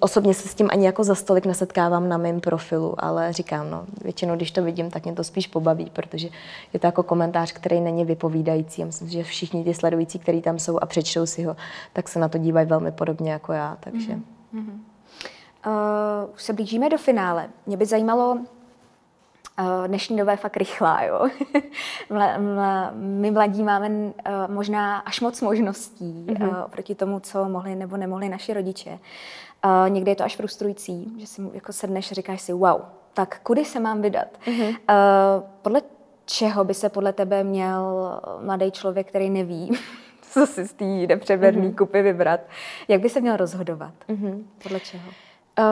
osobně se s tím ani jako za stolik nesetkávám na mém profilu, ale říkám, no, většinou, když to vidím, tak mě to spíš pobaví, protože je to jako komentář, který není vypovídající. Já myslím, že všichni ty sledující, kteří tam jsou a přečtou si ho, tak se na to dívají velmi podobně jako já, takže... Mm-hmm. Uh, už se blížíme do finále. Mě by zajímalo, dnešní doba je fakt rychlá, jo. [LAUGHS] My mladí máme eh, možná až moc možností mm-hmm. oproti tomu, co mohli nebo nemohli naši rodiče. Někdy je to až frustrující, že si jako sedneš a říkáš si, wow, tak kudy se mám vydat? Mm-hmm. Podle čeho by se podle tebe měl mladý člověk, který neví, [LAUGHS] co si z té nepřeberný mm-hmm. kupy vybrat, jak by se měl rozhodovat? Mm-hmm. Podle čeho? Uh,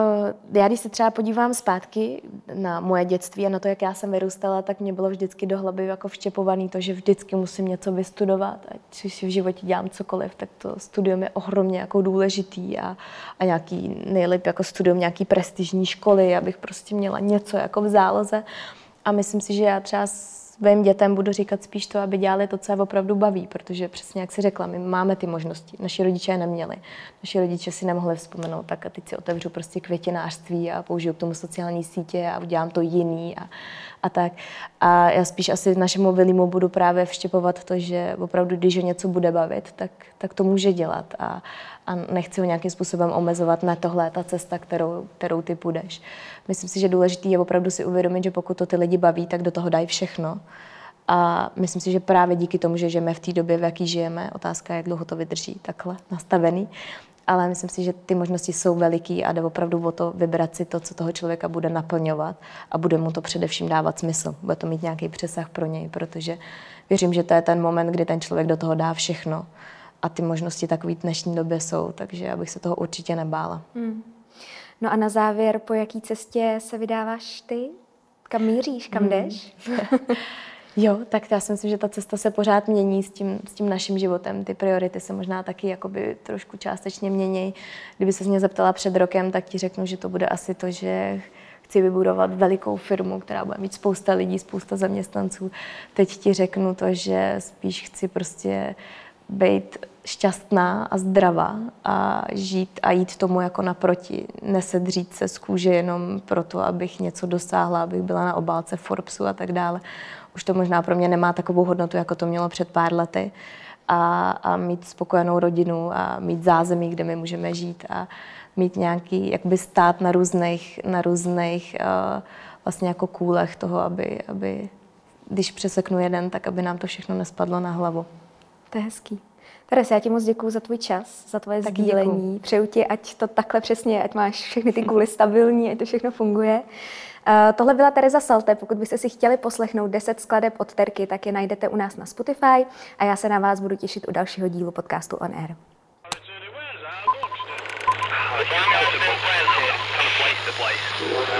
já když se třeba podívám zpátky na moje dětství a na to, jak já jsem vyrůstala, tak mě bylo vždycky do hlavy jako vštěpovaný to, že vždycky musím něco vystudovat. Ať si v životě dělám cokoliv, tak to studium je ohromně jako důležitý a, a nějaký nejlíp jako studium nějaký prestižní školy, abych prostě měla něco jako v záloze. A myslím si, že já třeba svým dětem budu říkat spíš to, aby dělali to, co je opravdu baví, protože přesně jak si řekla, my máme ty možnosti. Naši rodiče je neměli. Naši rodiče si nemohli vzpomenout, tak a teď si otevřu prostě květinářství a použiju k tomu sociální sítě a udělám to jiný a, a tak. A já spíš asi našemu Vilimu budu právě vštěpovat to, že opravdu, když ho něco bude bavit, tak, tak to může dělat a, a nechci ho nějakým způsobem omezovat. Na tohle ta cesta, kterou, kterou ty půjdeš. Myslím si, že důležité je opravdu si uvědomit, že pokud to ty lidi baví, tak do toho dají všechno. A myslím si, že právě díky tomu, že žijeme v té době, v jaký žijeme, otázka je, jak dlouho to vydrží takhle nastavený, ale myslím si, že ty možnosti jsou veliký a jde opravdu o to vybrat si to, co toho člověka bude naplňovat a bude mu to především dávat smysl. Bude to mít nějaký přesah pro něj, protože věřím, že to je ten moment, kdy ten člověk do toho dá všechno a ty možnosti takový v dnešní době jsou, takže já bych se toho určitě nebála. Hmm. No a na závěr, po jaký cestě se vydáváš ty? Kam míříš, kam hmm. jdeš? [LAUGHS] Jo, tak já si myslím, že ta cesta se pořád mění s tím, s tím naším životem. Ty priority se možná taky jakoby trošku částečně mění. Kdyby se mě zeptala před rokem, tak ti řeknu, že to bude asi to, že chci vybudovat velikou firmu, která bude mít spousta lidí, spousta zaměstnanců. Teď ti řeknu to, že spíš chci prostě být šťastná a zdravá a žít a jít tomu jako naproti. Nesedřít se z kůže jenom proto, abych něco dosáhla, abych byla na obálce Forbesu a tak dále. Už to možná pro mě nemá takovou hodnotu, jako to mělo před pár lety. A, a mít spokojenou rodinu a mít zázemí, kde my můžeme žít a mít nějaký, jakby stát na různých, na různých uh, vlastně jako kůlech toho, aby, aby když přeseknu jeden, tak aby nám to všechno nespadlo na hlavu. To je hezký. Teres, já ti moc děkuji za tvůj čas, za tvoje Taky sdílení. Děkuju. Přeju ti, ať to takhle přesně, ať máš všechny ty kuly stabilní, ať to všechno funguje. Uh, tohle byla Tereza Salte. Pokud byste si chtěli poslechnout 10 skladeb od Terky, tak je najdete u nás na Spotify a já se na vás budu těšit u dalšího dílu podcastu On Air. I